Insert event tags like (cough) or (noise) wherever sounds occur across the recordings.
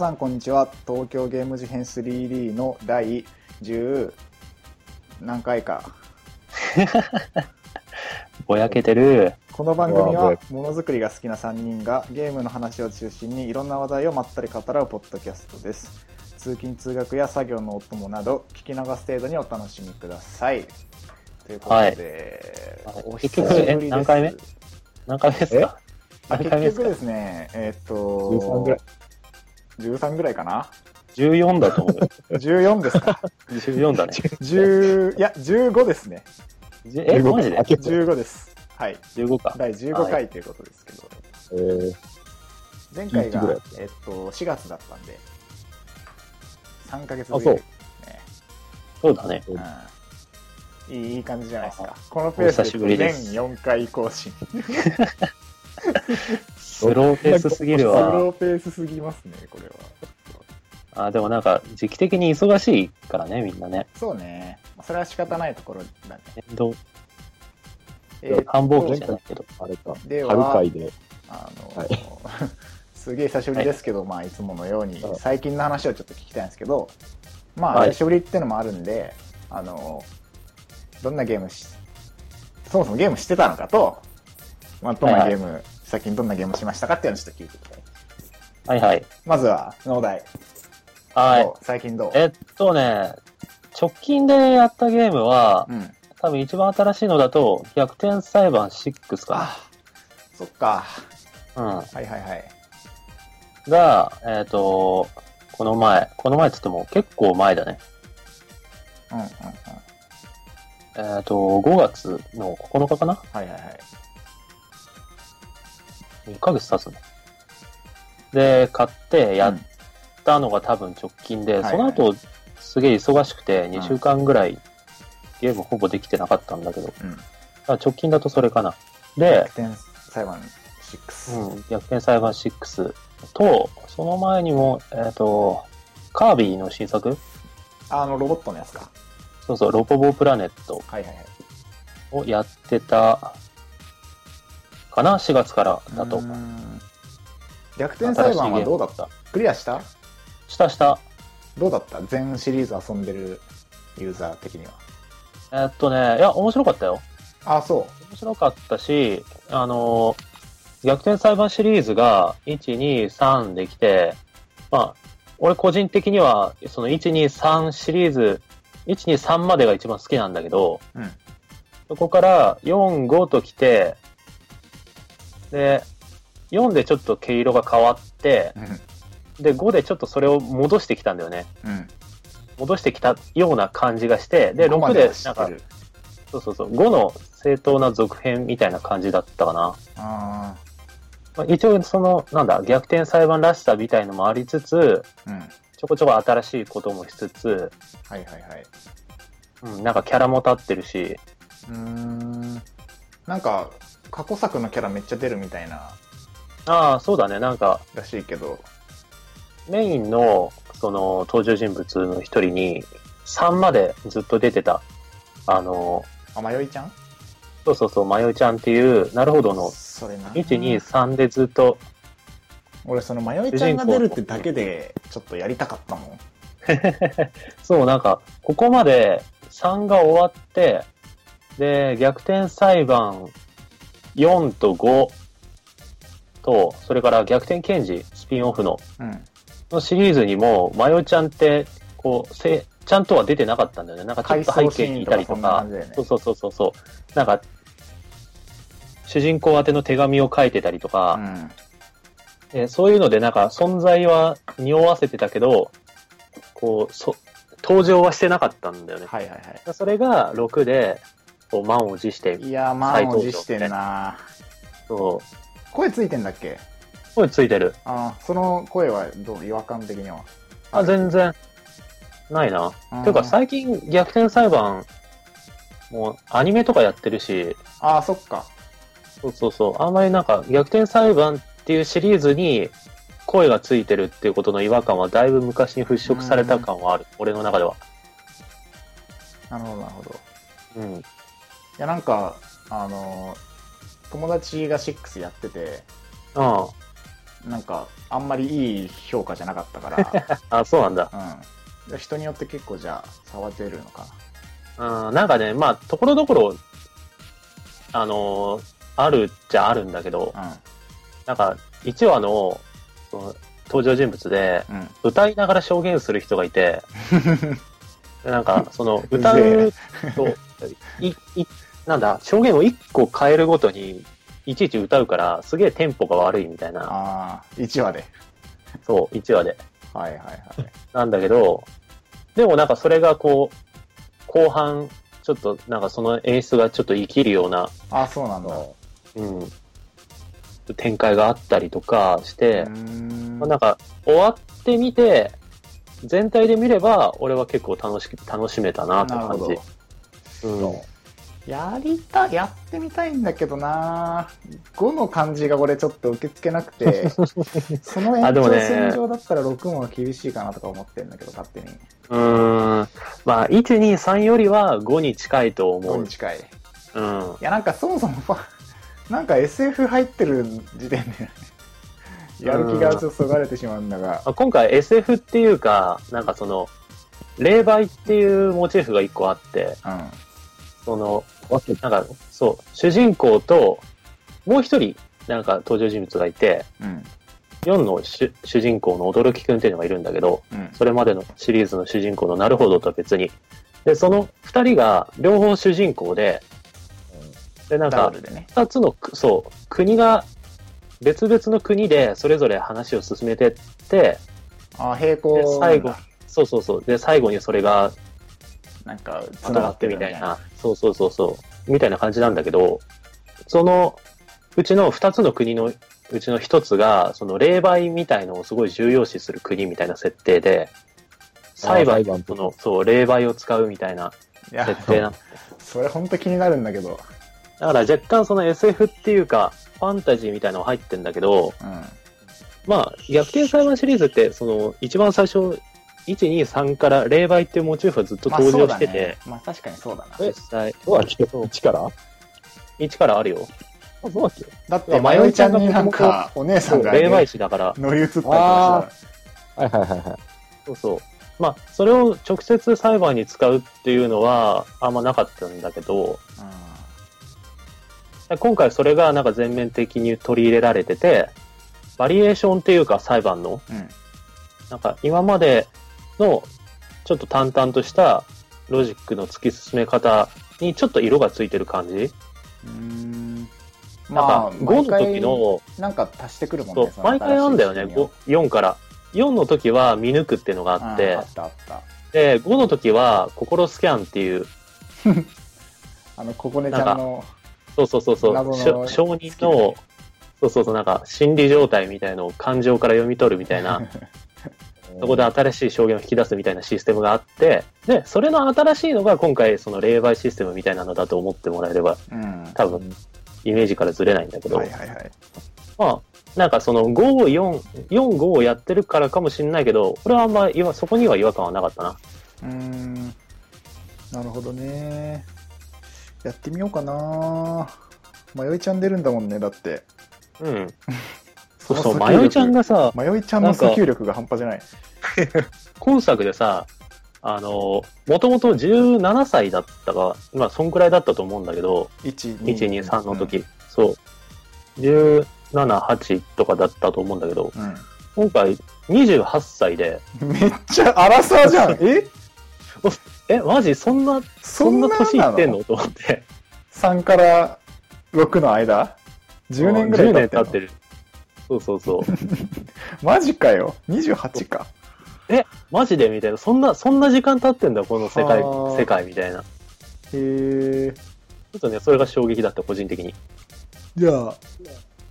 皆さんこんにちは。東京ゲーム事変 3D の第10何回か。(laughs) ぼやけてる。この番組はものづくりが好きな3人がゲームの話を中心にいろんな話題をまったり語らうポッドキャストです。通勤通学や作業のお供など聞き流す程度にお楽しみください。ということで、はい。お久し結局えぶりです。何回目？何回目ですか？あ何回目ですか結局ですね。えーっと13ぐらい。13ぐらいかな ?14 だと思うよ。14ですか？14だね。10いや15ですね。じえ、マジで？あ結構。15です。はい ?15 か。第15回ということですけど、えー、前回がえっと、4月だったんで。3ヶ月あそうぶりですね。そう。だね。うん、いい感じじゃないですか。このペースで年です。4回更新スローペースすぎるスわ。ローペースすぎますねこれはあ、でもなんか、時期的に忙しいからね、みんなね。そうねそれは仕方ないところだねえーっと繁忙期じゃないけど。あれか。では春会で。あの、はい (laughs) すげえ久しぶりですけど、まあいつものようにはい最近の話をちょっと聞きたいんですけどまあはい久しぶりってのもあるんで、あのどんなゲームしそもそもゲームしてたのかと、まあ、どんなゲーム、最近どんなゲームしましたかっていうのをちょっと聞いていきたい。はいはい。まずは農大。はい。最近どう？えっとね、直近でやったゲームは、うん。多分一番新しいのだと、逆転裁判6かあそっか。な。うん。はいはいはい。が、えっ、と、この前、この前っつっても結構前だね。うんうんうん。えっ、と、5月の9日かな。はいはいはい ?2 ヶ月経つね。で、買ってやったのが多分直近で、はいはい。その後、すげえ忙しくて、2週間ぐらいゲームほぼできてなかったんだけど、うん。直近だとそれかな。で逆、転裁判6、うん、逆転裁判6と、その前にも、えっ、と、カービィの新作？あのロボットのやつか。そうそう、ロボボプラネットはいはいはい。をやってたかな ?4 月からだと。逆転裁判はどうだった？クリアした？したした。どうだった？全シリーズ遊んでるユーザー的には。えーっとね、いや、面白かったよ。あそ面白かったし、あのー逆転裁判シリーズが1、2、3できて、まあ、俺個人的には、その1、2、3シリーズ、1、2、3までが一番好きなんだけど、ううん。そこから4、5と来て、で、4でちょっと毛色が変わって、で、5でちょっとそれを戻してきたんだよね。うん。戻してきたような感じがして、で、6で、なんか、そうそうそう、5の正当な続編みたいな感じだったかな。あまあ、一応、その、なんだ、逆転裁判らしさみたいのもありつつ、あうん。ちょこちょこ新しいこともしつつ、はいはいはい。うん、なんかキャラも立ってるし、うーん。なんか過去作のキャラめっちゃ出るみたいな。ああ、そうだね、なんか、らしいけど。メインの、その、登場人物の一人に、3までずっと出てた、あの、あまよいちゃん？そうそうそう、まよちゃんっていう、なるほどの、それな。1、2、3でずっと、俺そのまよいちゃんが出るってだけでちょっとやりたかったもん。(laughs) そう、なんか、ここまで3が終わって、で、逆転裁判4と5と、それから逆転検事、スピンオフの、うん。のシリーズにも、マヨちゃんって、こう、せちゃんとは出てなかったんだよね。なんかちょっと背景にいたりとか。そね、そうそうそうそうそう。なんか、主人公宛ての手紙を書いてたりとか、うん。えーそういうので、なんか存在は匂わせてたけど、こう、そ、登場はしてなかったんだよね。はいはいはそれが6で、こう、満を持してい、いや満を持してんな。そう、声ついてんだっけ？声ついてる。あーその声はどう？違和感的には。あ、全然、ないな。うん。ていうか、最近、逆転裁判、もう、アニメとかやってるし、ああそっか。そうそうそう、あんまりなんか、逆転裁判っていうシリーズに、声がついてるっていうことの違和感は、だいぶ昔に払拭された感はある。俺の中では。なるほどなるほど。うん。いやなんかあの友達が6やっててあなんかあんまりいい評価じゃなかったから、(laughs) あ、そうなんだ。うん、人によって結構じゃあ差は出るのかうん、なんかね、まあ、ところどころ、あのーあるっちゃあるんだけど、ななんか、1話の、その、登場人物で、うん。うん歌いながら証言する人がいて、で (laughs) なんか、その、歌うと、(laughs) い、い、なんだ、証言を1個変えるごとに、いちいち歌うから、すげえテンポが悪いみたいな、ああ1話で。そう、1話で。はいはいはい。なんだけど、でもなんかそれがこう、後半、ちょっとなんかその演出がちょっと生きるような、あそうなんだ。うん、展開があったりとかしてまあ、なんか終わってみて、全体で見れば、俺は結構楽し楽しめたなってなるほ感じど。うん、やりたやってみたいんだけどな。5の感じが俺ちょっと受け付けなくて (laughs) その延長線上だったら6も厳しいかなとか思ってるんだけど勝手に。うーん。まあ、1、2、3よりは5に近いと思5うに。近い。いうん。やなんかそもそも (laughs) なんか SF 入ってる時点でやる気がちょっとそがれてしまうんだが。まあ今回 SF っていうか、なんかその、霊媒っていうモチーフが1個あって、うんその、なんか、そう、主人公と、もう一人、なんか登場人物がいて、うん。4の主主人公の驚きくんっていうのがいるんだけど、うん。それまでのシリーズの主人公のなるほどとは別に。で、その2人が両方主人公で、で、なんかダブ、ルでね。2つのく、そう、国が、別々の国でそれぞれ話を進めてって、あ並行最後そうそうそう、で、最後にそれがなんかつな。がってみたいな、そうそうそうそう、みたいな感じなんだけど、そのうちの二つの国のうちの一つが、その霊媒みたいのをすごい重要視する国みたいな設定で、裁判裁判その、そう、霊媒を使うみたいな設定な。それ本当気になるんだけど。だから若干その SF っていうか、ファンタジーみたいなの入ってんだけど、うん。まあ、逆転裁判シリーズって、その、一番最初、1、2、3から霊媒っていうモチーフがずっとまあ登そうだね。場してて、まあ確かにそうだな。え実際、そうだっけ一から？あ、1からあるよ。そうだっけだってまよいちゃんになんかお姉さんが霊媒ね師だから、乗り移ったりとかはいはいはいはい。そうそう。まあ、それを直接裁判に使うっていうのはあんまなかったんだけど、したら今回それがなんか全面的に取り入れられてて、バリエーションっていうか裁判の、うんうん。なんか今までのちょっと淡々としたロジックの突き進め方にちょっと色がついてる感じ。うーん。なんまあか5の時の、なんか足してくるもんねそう、毎回あんだよね、5 4から。4の時は見抜くっていうのがああって。あ、ったあった。で、5の時は心スキャンっていう、(laughs) あのここねちゃんのそうそうそうそう、謎のしょ証人の、そうそうそう、なんか心理状態みたいのを感情から読み取るみたいな、(laughs) そこで新しい証言を引き出すみたいなシステムがあって、で、それの新しいのが今回その霊媒システムみたいなのだと思ってもらえれば、うん。多分イメージからずれないんだけど、はいはいはい。まあ、なんかその5、4、4、5をやってるからかもしれないけど、これはあんま今そこには違和感はなかったな。うーん。なるほどね。やってみようかな。まよいちゃん出るんだもんねだって。うん。そうそう、の訴求力まよいちゃんがさ、まよいちゃんの訴求力が半端じゃない。(laughs) 今作でさ、あの、もともと17歳だったか、まあ、そんくらいだったと思うんだけど、1 1、2、3の時、そう。17、8とかだったと思うんだけど、うん、今回28歳で、うんめっちゃアラサーじゃん。(laughs) え？え、マジそんな、そんな年いってんの？と思って。3から6の間？10年ぐらい10経ってんの？年経ってる。そうそうそう。(laughs) マジかよ28かマジで？みたいな。そんな、そんな時間経ってんだ、この世界はあ、世界みたいな。へえちょっとね、それが衝撃だった、個人的に。じゃあ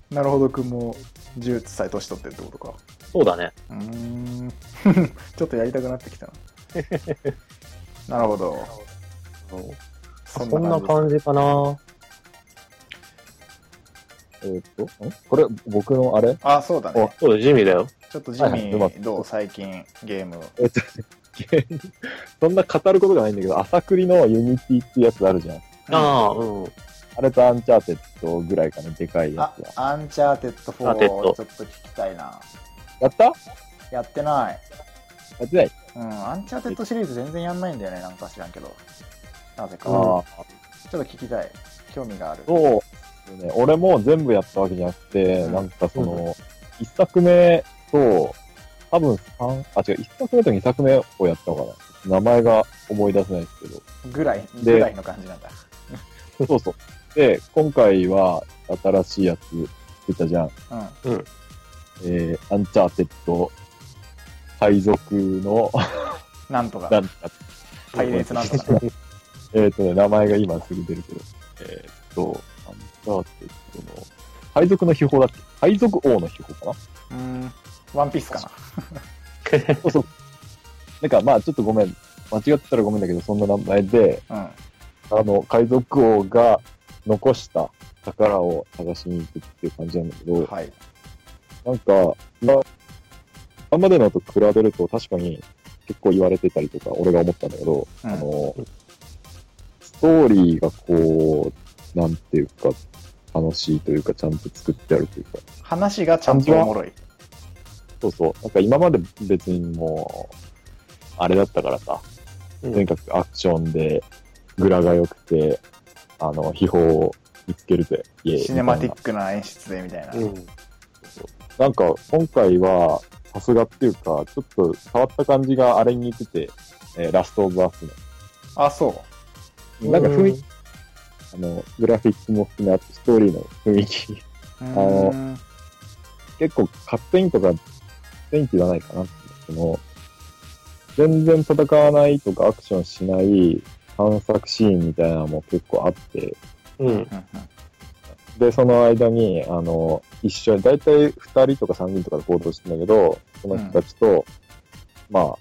なるほどくんも10歳年取ってるってことかそうだね。うーん (laughs) ちょっとやりたくなってきたな (laughs) なるほどそんな感じかな。えーっと、ん？これ、僕のあれ？あそうだね。そうだ、地味だよ。ちょっとジミはいはいどう最近ゲームえっと、そんな語ることがないんだけど、アサクリのユニティってやつあるじゃん。ああ、うん。ああれとアンチャーテッドぐらいかな、でかいやあつは。アンチャーテッド4アンチャーテッド。をちょっと聞きたいな。やった？ややってない。ってない？うんアンチャーテッドシリーズ全然やんないんだよねなんか知らんけど。なぜか、うんちょああ、っと聞きたい。興味がある。そう、ね。俺も全部やったわけじゃなくて、うんなんかその、一作目と、多分三あ、違う、一作目と二作目をやったのかな。名前が思い出せないですけど。ぐらいでぐらいの感じなんだ (laughs) そうそう。で、今回は新しいやつ出たじゃん。うんえー、アンチャーテッド、海賊の、なんとかなんか、パイレーツなんとか (laughs) えっとね、名前が今すぐ出るけど、えーっと、アンチャーテッドの、海賊の秘宝だっけ？海賊王の秘宝かな？うーん。ワンピースかな。(laughs) そうそう。なんかまあちょっとごめん。間違ってたらごめんだけど、そんな名前で、うんあの、海賊王が残した宝を探しに行くっていう感じなんだけど、はい。なんか、まあ、今までのと比べると確かに結構言われてたりとか、俺が思ったんだけど、うん。あの、ストーリーがこう、なんていうか、楽しいというか、ちゃんと作ってあるというか、話がちゃんとおもろい。そうそう。なんか今まで別にもう、あれだったからさ、うん。とにかくアクションで、グラが良くて、あの、秘宝を見つけるぜ、イエーイ。シネマティみックな演出でみたいな、うん。たいななんか、今回は、さすがっていうか、ちょっと変わった感じがあれに似てて、えーラストオブアスあその。なんか雰囲気、あの、グラフィックも含め、あとストーリーの雰囲気、ううあの結構カットインとか、天気はないかな。その、全然戦わないとかアクションしない探索シーンみたいなのも結構あって、うん。うんうんで、その間に、あの、一緒に、だいたい二人とか三人とかで行動してんだけど、その人たちと、まあ、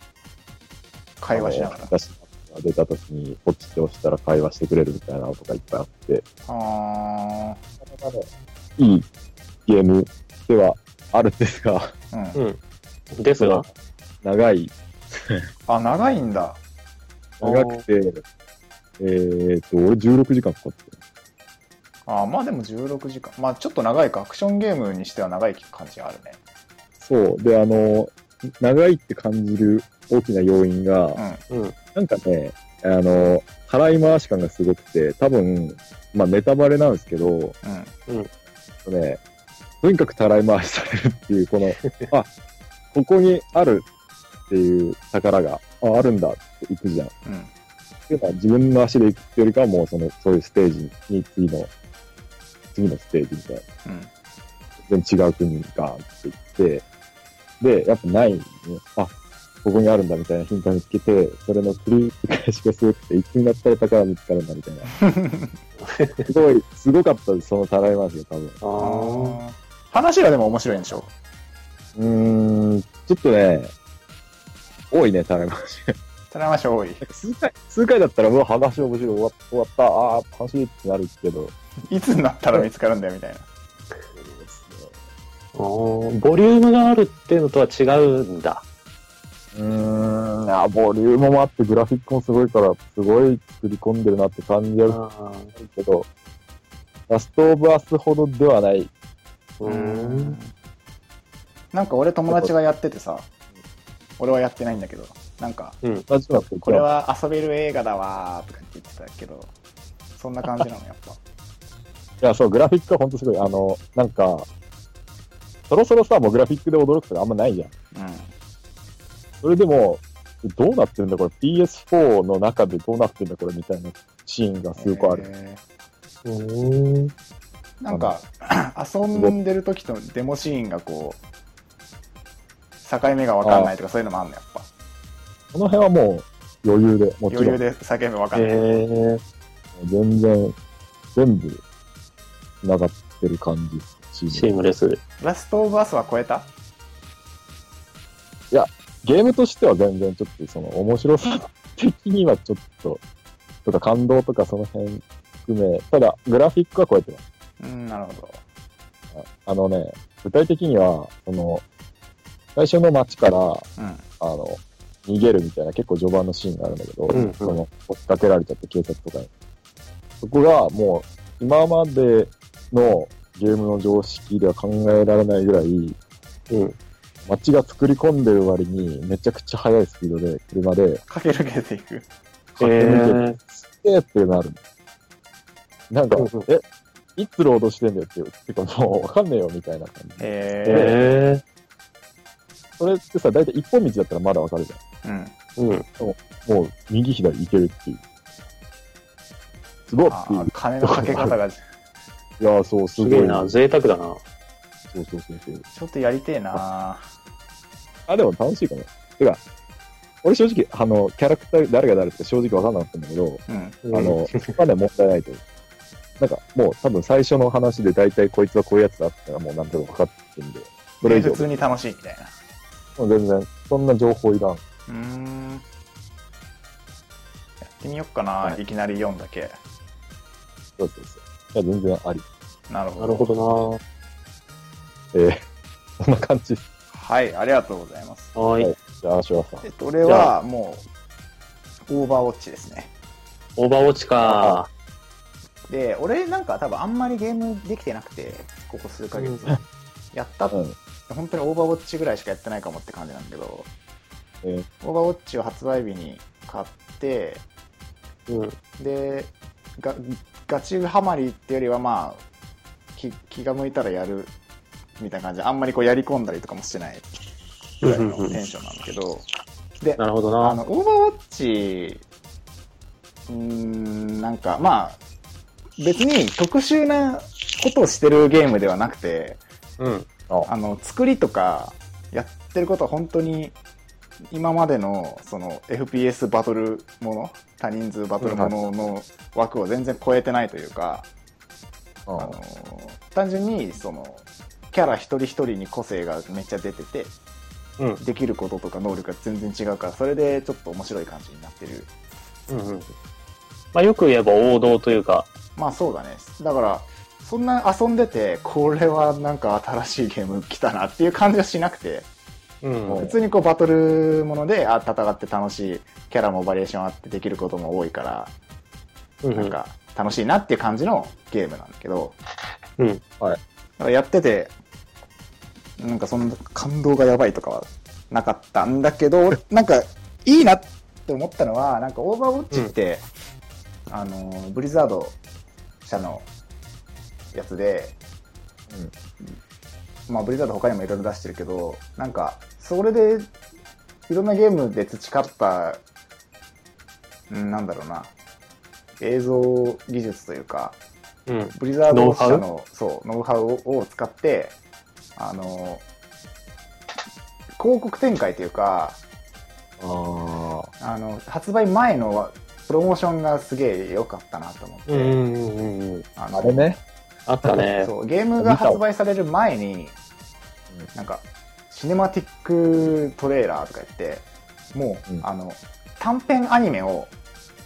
会話しながら出た時に、ポチって押したら会話してくれるみたいなのとかいっぱいあって、あいいゲームではあるんですが、ーうん。うん。ですが、長い、あ長いんだ。長くて、えーっと、俺16時間かかってる。あーまあでも16時間まあちょっと長いか。アクションゲームにしては長い感じあるね。そう。で、あの、長いって感じる大きな要因が、うん。うん。なんかね、あの、払い回し感がすごくて、多分、まあネタバレなんですけど、うん。ね、とにかくたらい回しされるっていう、この、(laughs) あ、ここにあるっていう宝が、あ、あるんだって行くじゃん。っうん。ていうのは自分の足で行くっていうよりかはもうその、そういうステージに次の、次のステージみたいな。うん。全然違う国にガーンって行って、で、やっぱない、ね、あ、ここにあるんだみたいなヒントを見つけて、それの繰り返しがすごくて、いつになったら宝見つかるんだみたいな。(laughs) すごい、すごかったです、そのたらい回しが多分。話がでも面白いんでしょ？うーん、ちょっとね、多いね、たらい回しが。たらい回し多い数回、数回だったら、うわ、話面白い、終わ終わった、ああ、楽しいってなるけど、いつになったら見つかるんだよみたいなボリュームがあるっていうのとは違うんだ。うーん、あボリュームもあって、グラフィックもすごいから、すごい作り込んでるなって感じるあけど、ラストオブアスほどではない。ーうーん。なんか俺友達がやっててさ俺はやってないんだけどなんかうん。これは遊べる映画だわーとか言ってたけどそんな感じなのやっぱ (laughs) いや、そう、グラフィックはほんとすごい。あの、なんか、そろそろさ、もうグラフィックで驚くとかあんまないじゃん。うんそれでも、どうなってるんだこれ ?PS4 の中でどうなってるんだこれみたいなシーンがすごくある。えうーなんか遊んでる時とデモシーンがこう境目が分かんないとかそういうのもあるのやっぱこの辺はもう余裕で、もちろん。余裕で境目分かんない、えー、全然、全部、繋がってる感じ。シームレス。ラストオブアスは超えた？ゲームとしては全然ちょっとその面白さ的にはちょっと、とか感動とかその辺含め、ただグラフィックは超えてます。うんなるほどあのね、具体的には、その、最初の街から、うんあの、逃げるみたいな結構序盤のシーンがあるんだけど、うんうんその、追っかけられちゃって警察とかに。そこがも今までのゲームの常識では考えられないぐらい、うん。街が作り込んでる割にめちゃくちゃ速いスピードで車で駆け抜けていく。え駆け抜けー、て、すげーっていうのあるのなんかえ、いつロードしてんだよっていう、てかもうわかんねえよみたいな感じ。ええそれってさ、だいたい一本道だったらまだわかるじゃん。ー、うん。ー、うん。もう右左行けるっていう。すごいあっていうー。金のかけ方がちいやー、そう、すごい。すげえな、贅沢だな。そうそうそうそう。ょっとやりてえなあ、でも楽しいかも。てか、俺正直、あの、キャラクター誰が誰って正直わかんなかったんだけど、うん。あの、そこまで問題ないと思う。なんか、もう多分最初の話で大体こいつはこういうやつだったらもうなんとか分かってるんで、それ以上普、通に楽しいみたいな。もう全然、そんな情報いらん。うーん。やってみよっかな、はいい、きなり4だけ。そうそうそう。いや、全然あり。なるほど。なるほどな。えー、そんな感じです。はい、ありがとうございます。はい。はいじゃあ、シュワさん。えっと、俺はもう、オーバーウォッチですね。オーバーウォッチか。で、俺なんか多分あんまりゲームできてなくて、ここ数ヶ月。うんやった、うん。本当にオーバーウォッチぐらいしかやってないかもって感じなんだけど、えー、オーバーウォッチを発売日に買って、うん。で、がガチハマりってよりはまあ気、気が向いたらやるみたいな感じで、あんまりこうやり込んだりとかもしてない。ぐらいのテンションなんだけど、で、なるほどな。あの、オーバーウォッチ、うーん、なんか、まあ、別に特殊なことをしてるゲームではなくて、うん。あの、作りとか、やってることは本当に、今までの、その、FPS バトルもの、多人数バトルものの枠を全然超えてないというか、ああの、単純に、その、キャラ一人一人に個性がめっちゃ出てて、うん。できることとか能力が全然違うから、それでちょっと面白い感じになってる。うんうん。まあ、よく言えば王道というか、まあそうだね。だから、そんな遊んでて、これはなんか新しいゲーム来たなっていう感じはしなくて、うん。普通にこうバトルもので、あ、戦って楽しい、キャラもバリエーションあってできることも多いから、うんなんか楽しいなっていう感じのゲームなんだけど、うん。だからやってて、なんかそんな感動がやばいとかはなかったんだけど、俺なんかいいなって思ったのは、なんかオーバーウォッチって、あの、ブリザード社のやつで、まあブリザード他にもいろいろ出してるけど、なんか、それで、いろんなゲームで培った、うんなんだろうな、映像技術というか、うん。ブリザード社のそうノウハウを使ってあの広告展開というかああの発売前のプロモーションがすげえ良かったなと思って、うんうんうんうん。ああ。あれね。あったね。そうゲームが発売される前になんかシネマティックトレーラーとか言ってもう、うんあの短編アニメを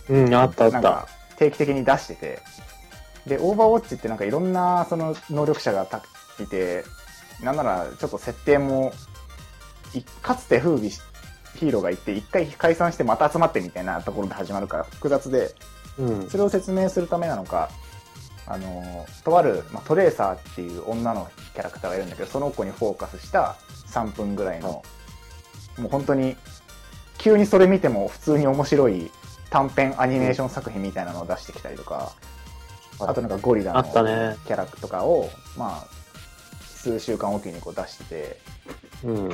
うん、あったあった。定期的に出しててでオーバーウォッチってなんかいろんなその能力者がたいてなんならちょっと設定もいかつて風靡しヒーローがいて一回解散してまた集まってみたいなところで始まるから複雑でうん。それを説明するためなのかあのとある、まあ、トレーサーっていう女のキャラクターがいるんだけどその子にフォーカスした3分ぐらいのもう本当に急にそれ見ても普通に面白い短編アニメーション作品みたいなのを出してきたりとか、はいあとなんかゴリラのキあったねャラとかを、まあ数週間おきにこう出しててうん。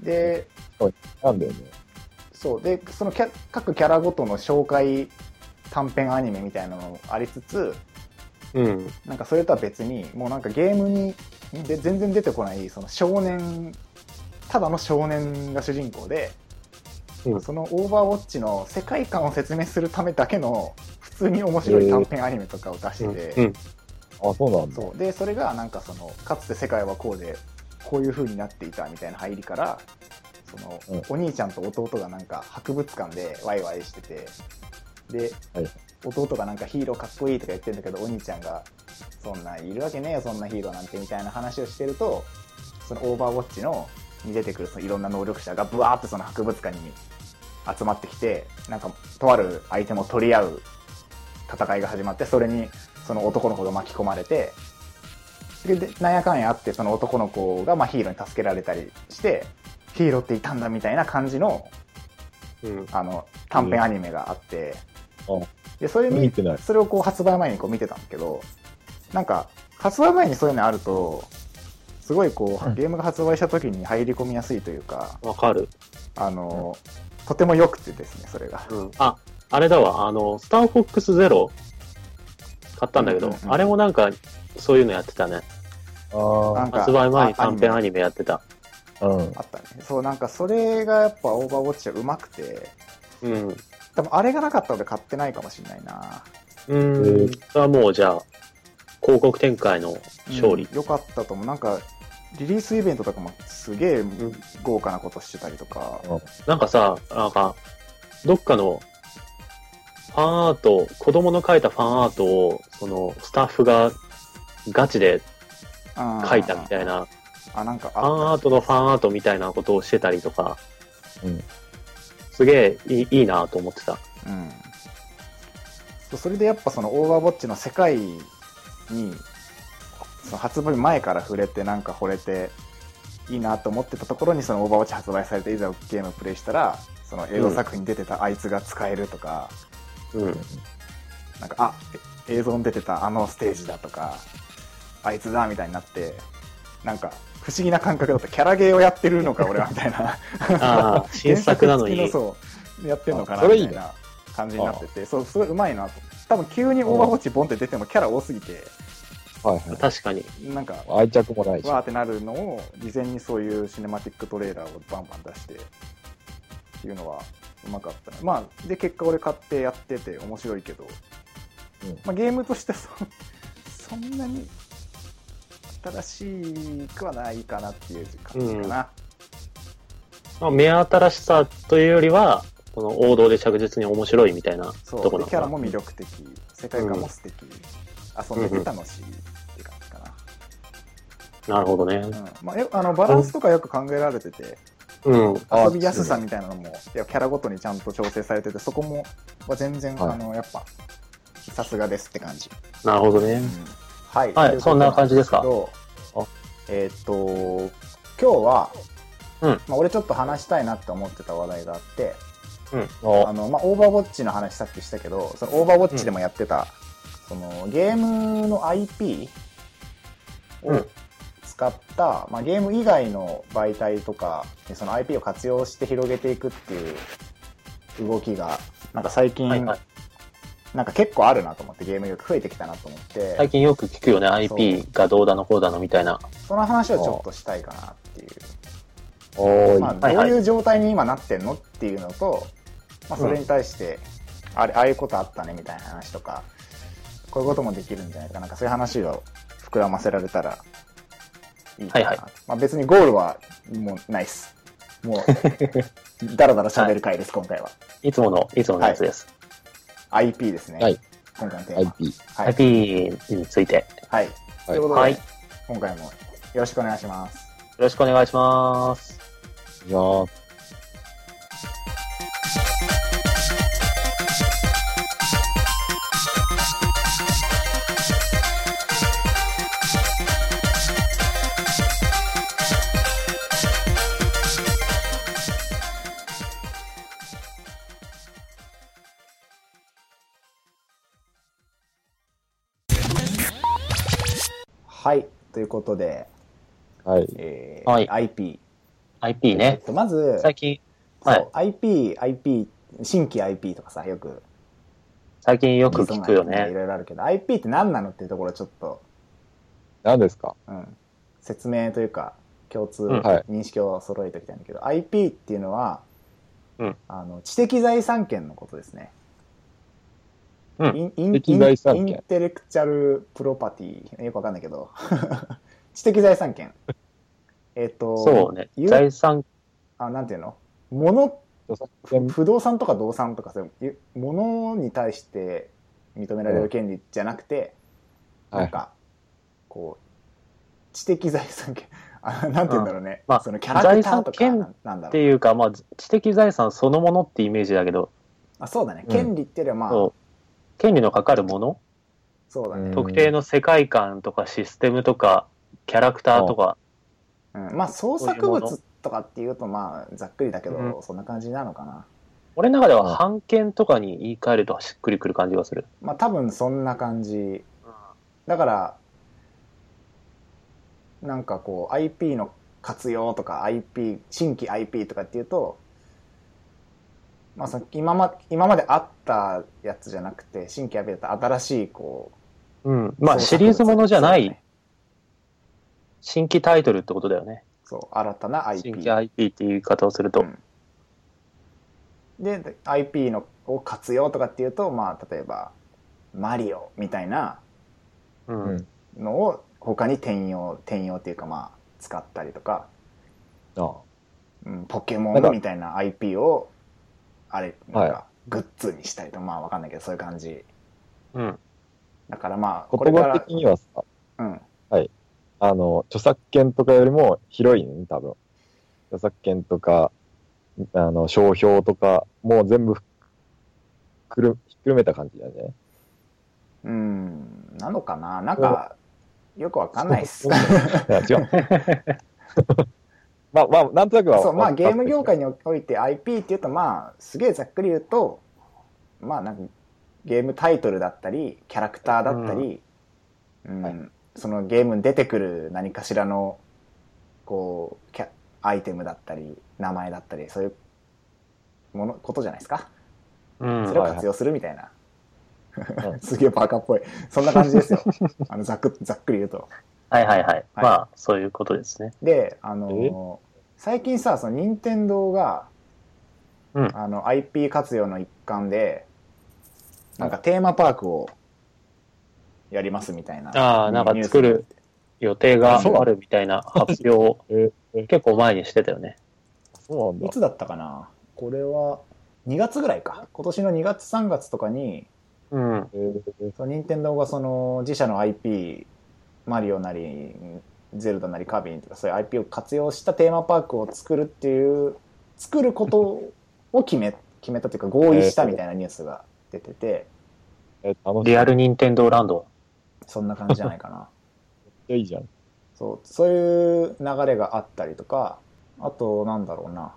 でなんだよね。そうでそのキャ各キャラごとの紹介短編アニメみたいなのもありつつうん。なんかそれとは別にもうなんかゲームにで全然出てこないその少年ただの少年が主人公で、うんそのオーバーウォッチの世界観を説明するためだけの普通に面白い短編アニメとかを出して。うん。て、うん。あ、そうなんだ。そう。でそれがなんかそのかつて世界はこうでこういう風になっていたみたいな入りからその、うん。お兄ちゃんと弟がなんか博物館でワイワイしてて。で、はい。弟がなんかヒーローかっこいいとか言ってるんだけどお兄ちゃんがそんないるわけねえよそんなヒーローなんてみたいな話をしてるとそのオーバーウォッチのに出てくるそのいろんな能力者がブワーってその博物館に集まってきてなんかとある相手も取り合う戦いが始まってそれにその男の子が巻き込まれてででなんやかんやあってその男の子がまあヒーローに助けられたりしてヒーローっていたんだみたいな感じのうん。あの短編アニメがあって、うんでそれ見。それをこう発売前にこう見てたんだけどなんか発売前にそういうのあるとすごいこう、うんゲームが発売した時に入り込みやすいというかわかる。あの、とても良くてですねそれが。うん。あ、あれだわ。あの、スターフォックスゼロ買ったんだけど、うんうんうんあれもなんか、そういうのやってたね。あなんか発売前にあ短編アニメやってた。あ、うん。あったねそうなんかそれがやっぱオーバーウォッチはうまくてうん。多分あれがなかったので買ってないかもしれないなうん。それはもうじゃあ、広告展開の勝利。うん良かったと思うなんかリリースイベントとかもすげえ豪華なことしてたりとか、なんかさ、なんか、どっかの、ファンアート、子供の描いたファンアートを、その、スタッフがガチで描いたみたいな、あなんかファンアートのファンアートみたいなことをしてたりとか、うん。すげえいいいいなと思ってた。うん。そうそれでやっぱそのオーバーウォッチの世界にその発売前から触れてなんか惚れていいなと思ってたところにそのオーバーウォッチ発売されていざゲームプレイしたらその映像作品に出てたあいつが使えるとか、うん。なんかあえ映像に出てたあのステージだとかあいつだみたいになってなんか不思議な感覚だったキャラゲーをやってるのか俺はみたいなああ、新作なのに原作。付きのそうやってんのかなあそれいいねみたいな感じになっててそうすごいうまいなと多分急にオーバーウォッチボンって出てもキャラ多すぎてはいは確かに。なんかい。愛着もないし。わーってなるのを事前にそういうシネマティックトレーラーをバンバン出してっていうのはうまかったねまあで結果俺買ってやってて面白いけど、うん。まあ、ゲームとしてそそんなに新しくはないかなっていう感じかな、まあ、目新しさというよりは、この王道で着実に面白いみたいなところでキャラも魅力的。世界観も素敵、遊んでて楽しいって感じかな、なるほどね。うん。まあ、よあのバランスとかよく考えられてて、うん。あ遊びやすさみたいなのもいやキャラごとにちゃんと調整されててそこもは全然、はい。あのやっぱさすがですって感じ、なるほどね。うん。はい、はいそんな感じですか？えーっと今日は、うん。まあ、俺ちょっと話したいなって思ってた話題があってああの、まあ、オーバーウォッチの話さっきしたけどそのオーバーウォッチでもやってた、そのゲームの IP をうん使った、まあ、ゲーム以外の媒体とかにその IP を活用して広げていくっていう動きがなんか最近、はいはい。なんか結構あるなと思ってゲームよく増えてきたなと思って、最近よく聞くよね、IP がどうだのこうだのみたいな。その話をちょっとしたいかなっていうお。まあ、どういう状態に今なってんのっていうのと、まあ、それに対して、あれああいうことあったねみたいな話とかこういうこともできるんじゃないかなんかそういう話を膨らませられたらいいかな、はいはまあ、別にゴールはもうないっす。もうだらだら喋る回です、今回は。いつもの、いつものやつです。IP ですね、はい。今回のテーマ。IP。はい、IP について。はい、ということで、はい。よ今回もよろしくお願いします。ろしくお願いします。いやーということで、はい。えーはい。IP IP えっね。とまず最近、そう、はい。IP、IP、新規 IP とかさ、よく。最近よく聞くよいね。ろいろあるけど、IP って何なのっていうところをちょっと、何ですか？うん、説明というか、共通うん。はい。認識を揃えておきたいんだけど、IP っていうのは、うん。あの知的財産権のことですね。うん。インインテレクチャルプロパティ、よくわかんないけど、(laughs) 知的財産権。えっ、と、そうね。財産、あ、なんていうの？物不動産とか動産とかそういうものに対して認められる権利じゃなくて、はい。なんかこう知的財産権。(laughs) あなんて言うんだろうね、まあそのキャラクターとか権ななんだろう。っていうか、まあ、知的財産そのものってイメージだけど、あそうだね。うん権利っていうよりはまあ、権利のかかるもの？そうだね。うん特定の世界観とかシステムとか、キャラクターとか、うん、まあ創作物とかっていうとまあざっくりだけど、うんそんな感じなのかな。俺の中では版権とかに言い換えるとしっくりくる感じがする。まあ多分そんな感じ。だから、なんかこう IP の活用とか IP、新規 IP とかっていうと、まあその今ま、今まであったやつじゃなくて、新規 IP だったら新しいこう、うん。まあ、シリーズものじゃない新規タイトルってことだよね。そう、新たな IP。新規 IP っていう言い方をすると。うんで、で IP のを活用とかっていうと、まあ例えば、マリオみたいなのを他に転用、転用っていうかまあ使ったりとか、あうん、ポケモンみたいな IP を、あれ、なんはか、グッズにしたりとか、まあわかんないけど、そういう感じ。うん。だからまあ、これから言葉的、にはさ、うん、あの、著作権とかよりも広いね、多分。著作権とか、あの、商標とか、もう全部くる、ひっくるめた感じだね。うん、なのかな？なんか、よくわかんないっす。(laughs) いや、違う。(laughs) (laughs) まあまあ、なんとなくは。そう、まあゲーム業界に。において IP っていうと、まあ、すげえざっくり言うと、まあなんか、ゲームタイトルだったり、キャラクターだったり、うんはいそのゲームに出てくる何かしらの、こう、キャアイテムだったり、名前だったり、そういうもの、ことじゃないですか。うん。それを活用するみたいな。うん (laughs) すげえバカっぽい。そんな感じですよ。あの、ざっく、ざっくり言うと。はいはいはい。はいまあ、そういうことですね。で、あの最近さ、その任天堂が、うんあの IP 活用の一環で、なんかテーマパークをやりますみたいな。ああ、なんかニュース作る予定があるみたいな発表を (laughs) ええ？結構前にしてたよね。そうなんだい。つだったかな？これは2月ぐらいか。今年の2月3月とかに、うん。えーその任天堂がその自社の IP、マリオなり、ゼルダなりカービィとかそういう IP を活用したテーマパークを作るっていう、作ることを決め、決めたというか合意したみたいなニュースが出てて、え楽しい。リアル任天堂ランド。そんな感じじゃないかな。(laughs) めっちゃいいじゃん。そう、そういう流れがあったりとか、あと、なんだろうな。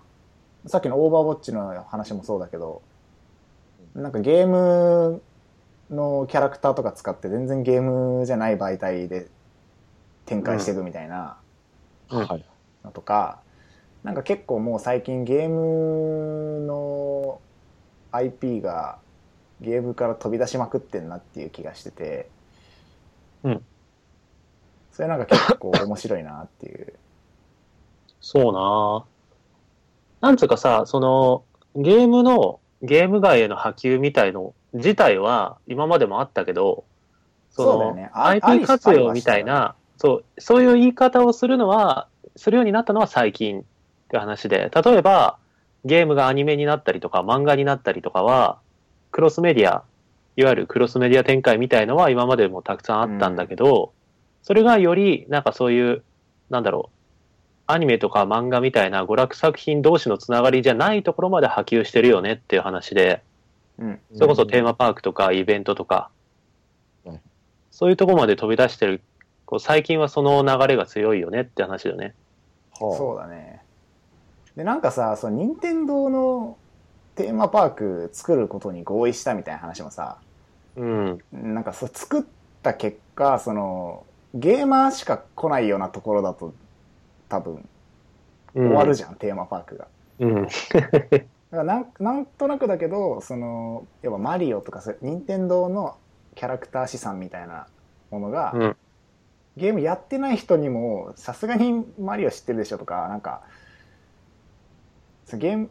さっきのオーバーウォッチの話もそうだけど、なんかゲームのキャラクターとか使って全然ゲームじゃない媒体で展開していくみたいな。のとか、なんか結構もう最近ゲームの IP がゲームから飛び出しまくってんなっていう気がしてて、うん。それなんか結構面白いなっていう。そうななんつうかさ、その、ゲームの、ゲーム外への波及みたいの自体は今までもあったけど、そうだよね IP 活用みたいな、そう、そういう言い方をするのは、するようになったのは最近って話で、例えば、ゲームがアニメになったりとか、漫画になったりとかは、クロスメディア、いわゆるクロスメディア展開みたいのは今までもたくさんあったんだけど、それがより、なんかそういう、なんだろう、アニメとか漫画みたいな娯楽作品同士のつながりじゃないところまで波及してるよねっていう話で、うん。それこそテーマパークとかイベントとかはい、そういうところまで飛び出してる、こう最近はその流れが強いよねって話だよね。はあそうだね。で、なんかさ、その任天堂のテーマパーク作ることに合意したみたいな話もさ、うん。なんかそう作った結果、その、ゲーマーしか来ないようなところだと、多分、うん、終わるじゃん、テーマパークが。うん。(laughs) だからなんなんとなくだけど、その、やっぱマリオとか、任天堂のキャラクター資産みたいなものが、うん。ゲームやってない人にも、さすがにマリオ知ってるでしょとか、なんか、ゲーム、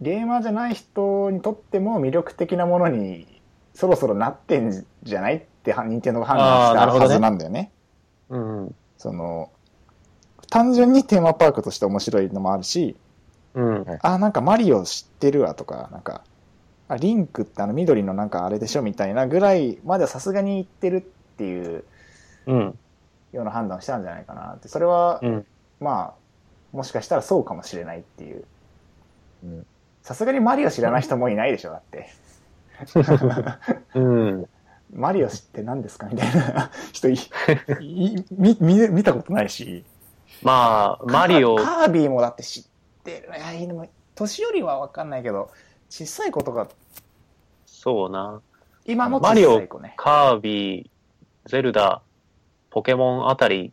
ゲーマーじゃない人にとっても魅力的なものにそろそろなってんじゃないっては任天堂が判断してあーなるほどねあるはずなんだよね。うん。その、単純にテーマパークとして面白いのもあるし、うん。あ、なんかマリオ知ってるわとか、なんか、あ、リンクってあの緑のなんかあれでしょみたいなぐらいまではさすがに言ってるっていううん。ような判断をしたんじゃないかなって。それは、うん。まあ、もしかしたらそうかもしれないっていう。うんさすがにマリオ知らない人もいないでしょ、だって。うん。(laughs) マリオ知って何ですかみたいな (laughs) 人いい見見見たことないし。まあ、マリオ、カカービィもだって知ってる。いや、でも、年寄りは分かんないけど、小さい子とか、そうな。今の小マリオさい子ね。カービィ、ゼルダ、ポケモンあたり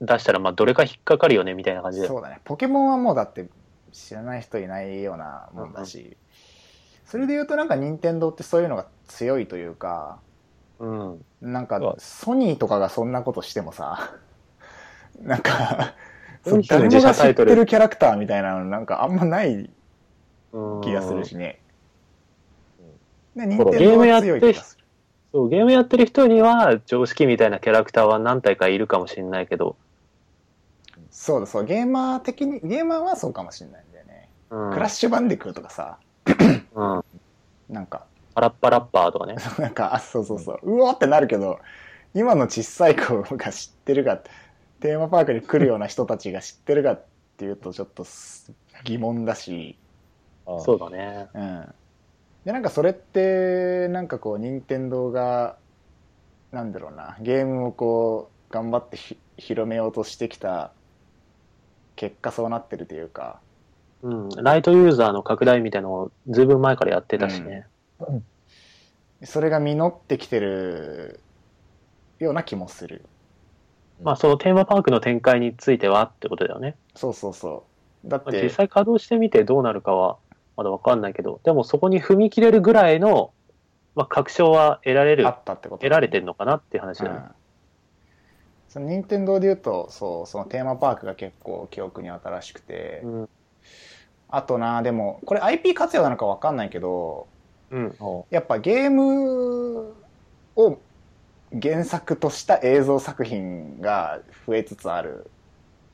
出したら、まあ、どれか引っかかるよね、みたいな感じで。そうだね。ポケモンはもうだって知らない人いないようなもんだし、それで言うとなんか任天堂ってそういうのが強いというか、うん。なんかソニーとかがそんなことしてもさ、(laughs) なんか、うん誰も自が知ってるキャラクターみたいなのなんかあんまないうん気がするしね。で、ん任天堂は強い気がする。そう、ゲームやってる人には常識みたいなキャラクターは何体かいるかもしれないけど、そうだそう、ゲーマー的に、ゲーマーはそうかもしれないんだよね。うん。クラッシュバンディクーとかさ、うん。なんか、パラッパラッパーとかね。(laughs) なんか、あ、そうそうそう、うおーってなるけど、今の小さい子が知ってるか、テーマパークに来るような人たちが知ってるかっていうとちょっとす疑問だし、あそうだね。うん。で、なんかそれって、なんかこう、任天堂が、なんだろうな、ゲームをこう、頑張ってひ広めようとしてきた結果そうなってるというか、うん。ライトユーザーの拡大みたいなのをずいぶん前からやってたしね。それが実ってきてるような気もする。まあ、そのテーマパークの展開についてはってことだよね。そうそうそう。だっまあて、実際稼働してみてどうなるかはまだわかんないけど、でもそこに踏み切れるぐらいの、まあ、確証は得られるあ、ったってこと得られてるのかなっていう話だよね。うんその任天堂で言うとそうそのテーマパークが結構記憶に新しくて、うん。あとなでもこれ IP 活用なのか分かんないけどうん。あやっぱゲームを原作とした映像作品が増えつつある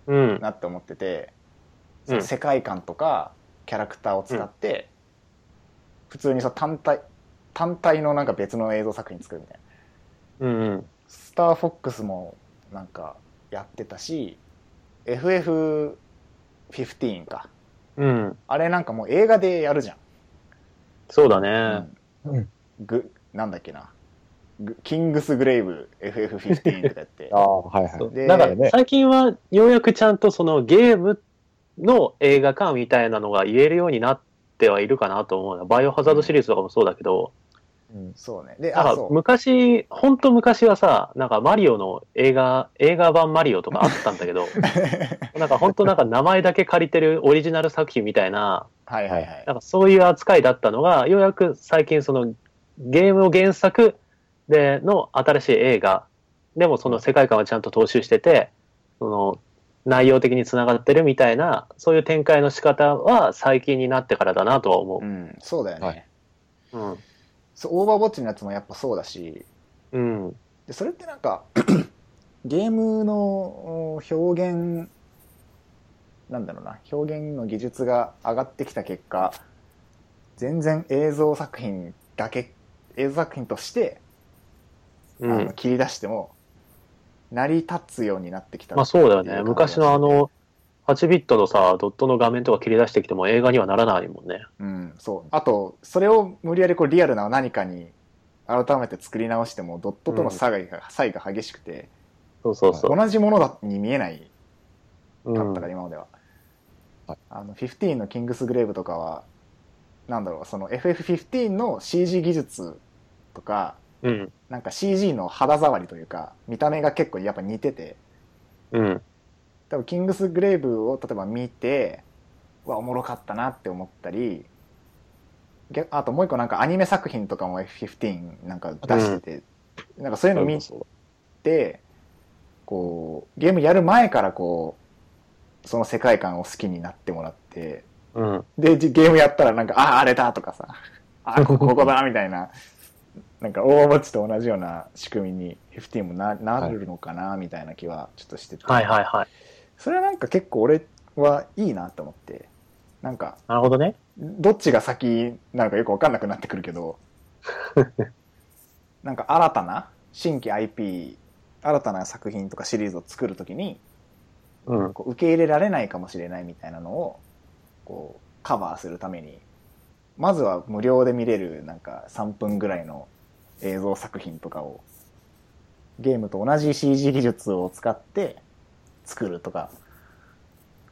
うん。なって思ってて、うんその世界観とかキャラクターを使って、普通にその単体単体のなんか別の映像作品作るみたいな。うん。うん。スターフォックスもなんかやってたし FF15 かうん。あれなんかもう映画でやるじゃん、そうだね。うんグなんだっけなグキングスグレイブ FF15 とかやってああ、はいはい。でだからね最近はようやくちゃんとそのゲームの映画化みたいなのが言えるようになってはいるかなと思うな。バイオハザードシリーズとかもそうだけど、うんそうね。であそう。昔、本当昔はさ、なんかマリオの映画、映画版マリオとかあったんだけど、(laughs) なんか本当なんか名前だけ借りてるオリジナル作品みたいな、はいはいはい。なんかそういう扱いだったのが、ようやく最近そのゲームを原作での新しい映画、でもその世界観はちゃんと踏襲してて、その内容的につながってるみたいな、そういう展開の仕方は最近になってからだなとは思うんそうだよね、はいう。うん。そうオーバーウォッチのやつもやっぱそうだしうん。でそれってなんか (clears throat) ゲームのお表現なんだろうな表現の技術が上がってきた結果全然映像作品だけ映像作品として、うん。あの切り出しても成り立つようになってきたまあそうだよね。昔のあの、8ビットのさ、ドットの画面とか切り出してきても映画にはならないもんね。うんそうあとそれを無理やりこうリアルな何かに改めて作り直してもドットとの差が,、差異が激しくてそうそうそう。同じものだに見えないうんかったから、今までは。はいあの、15のキングスグレーブとかは、なんだろう、その FF15 の CG 技術とか、うん。なんか CG の肌触りというか、見た目が結構やっぱ似てて、うん。多分キングスグレーブを例えば見て、うわ、おもろかったなって思ったり、逆あともう一個なんかアニメ作品とかも F15 なんか出してて、なんかそういうの見て、こう、ゲームやる前からこう、その世界観を好きになってもらって、うん。で、じゲームやったらなんか、ああ、あれだとかさ、あこここだみたいな、なんか、オーバーウォッチと同じような仕組みに15もななるのかな、みたいな気はちょっとしてて、はいはいはい。それはなんか結構俺はいいなと思って、なんか、なるほどね。どっちが先なのかよくわかんなくなってくるけど、(laughs) なんか新たな新規 IP、新たな作品とかシリーズを作るときに、うん。こう受け入れられないかもしれないみたいなのをこうカバーするためにまずは無料で見れるなんか3分ぐらいの映像作品とかをゲームと同じ CG 技術を使って作るとか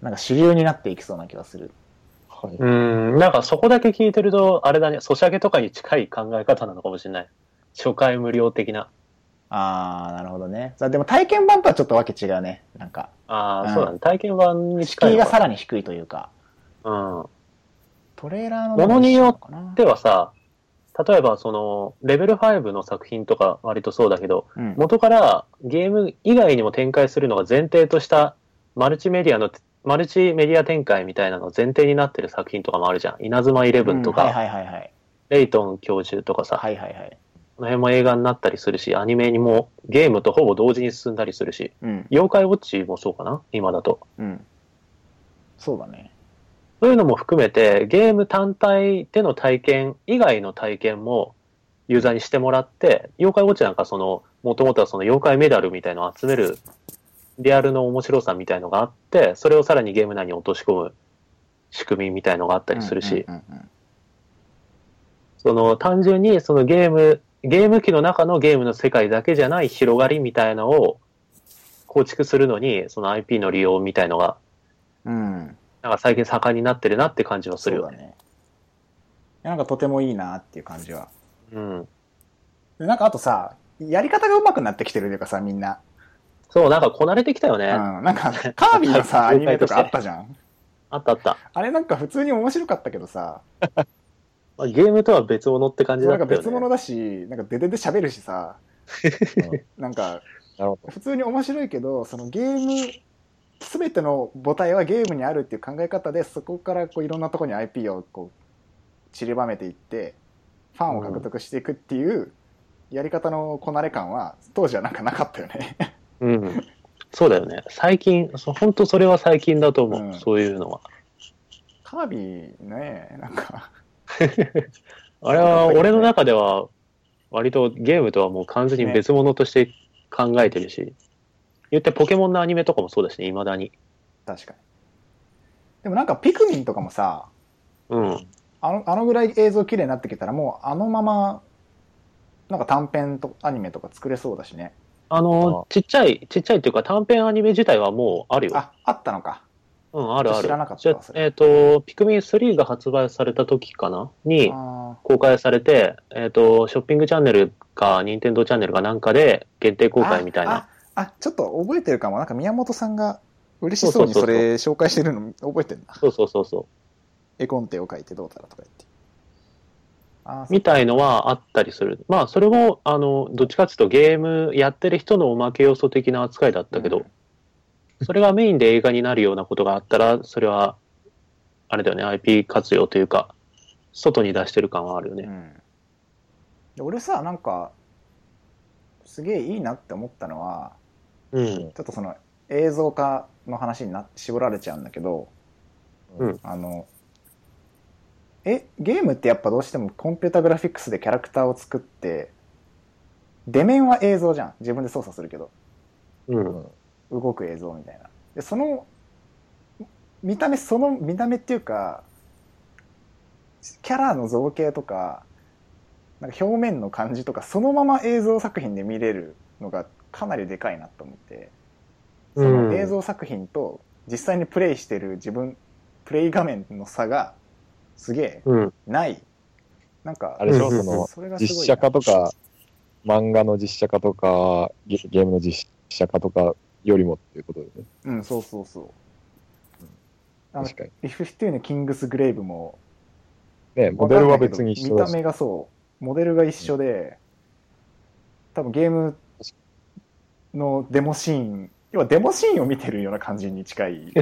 なんか主流になっていきそうな気がするはい。うん、なんかそこだけ聞いてると、あれだね、ソシャゲとかに近い考え方なのかもしれない。初回無料的な。ああなるほどねさでも体験版とはちょっとわけ違うねなんかああ、うんそうだね。体験版に近敷居がさらに低いというかうん。トレーラーのものによっではさ、例えばその、レベル5の作品とか割とそうだけど、うん、元からゲーム以外にも展開するのが前提としたマルチメディアの、マルチメディア展開みたいなのが前提になってる作品とかもあるじゃん。稲妻イレブンとか、レイトン教授とかさ、はいはいはい。この辺も映画になったりするし、アニメにもゲームとほぼ同時に進んだりするし、うん。妖怪ウォッチもそうかな？今だと。うん。そうだねそういうのも含めて、ゲーム単体での体験以外の体験もユーザーにしてもらって、妖怪ウォッチなんかその、もともとはその妖怪メダルみたいのを集めるリアルの面白さみたいのがあって、それをさらにゲーム内に落とし込む仕組みみたいのがあったりするし、その単純にそのゲーム、ゲーム機の中のゲームの世界だけじゃない広がりみたいのを構築するのに、その IP の利用みたいのが、うん。なんか最近盛んになってるなって感じはするよね。そうだねなんかとてもいいなっていう感じはうん。でなんかあとさやり方が上手くなってきてるというかさみんな、そう、なんかこなれてきたよね。うん、なんかカービィのさ (laughs) アニメとかあったじゃんあったあった。あれなんか普通に面白かったけどさまあ (laughs) ゲームとは別物って感じだなんったよね。か別物だしなんかデデで喋るしさ (laughs) なんか普通に面白いけどそのゲーム全ての母体はゲームにあるっていう考え方でそこからこういろんなところに IP をこう散りばめていってファンを獲得していくっていうやり方のこなれ感は当時はなんかなかったよねうん。そうだよね。最近、そう本当それは最近だと思う。うんそういうのは。カービィねなんか (laughs) あれは俺の中では割とゲームとはもう完全に別物として考えてるし、言ってポケモンのアニメとかもそうだしね、未だに。確かにでもなんかピクミンとかもさうん。あのあのぐらい映像綺麗になってきたらもうあのままなんか短編とアニメとか作れそうだしねあの、ちっちゃい、ちっちゃいっていうか短編アニメ自体はもうあるよ。ああったのかうん、あるある。知らなかったじゃわそれえっ、と、ピクミン3が発売された時かな？にあ公開されて、えっ、と、ショッピングチャンネルか、ニンテンドーチャンネルかなんかで限定公開みたいな。あああちょっと覚えてるかも。なんか宮本さんが嬉しそうにそれ紹介してるの覚えてるな。そうそうそうそう。絵コンテを書いてどうだらとか言って。あみたいのはあったりする。まあ、それも、あの、どっちかっていうとゲームやってる人のおまけ要素的な扱いだったけど、うん。それがメインで映画になるようなことがあったら、それは、あれだよね、IP 活用というか、外に出してる感はあるよね。うん。で俺さなんかすげえいいなって思ったのはうん。ちょっとその映像化の話にな絞られちゃうんだけど、うんあのえゲームってやっぱどうしてもコンピュータグラフィックスでキャラクターを作って出面は映像じゃん自分で操作するけどうん。動く映像みたいなでその見た目その見た目っていうかキャラの造形とかなんか表面の感じとかそのまま映像作品で見れるのがかなりでかいなと思ってその映像作品と実際にプレイしてる自分プレイ画面の差がすげえうん。ないなんかあれでしょ、うんその、実写化とか、漫画の実写化とか、ゲゲームの実写化とかよりもっていうことでね。うんそうそうそう確かに。リフィフのキングスグレイブもね、モデルは別に一緒だし。見た目がそうモデルが一緒で多分ゲームのデモシーン。要はデモシーンを見てるような感じに近い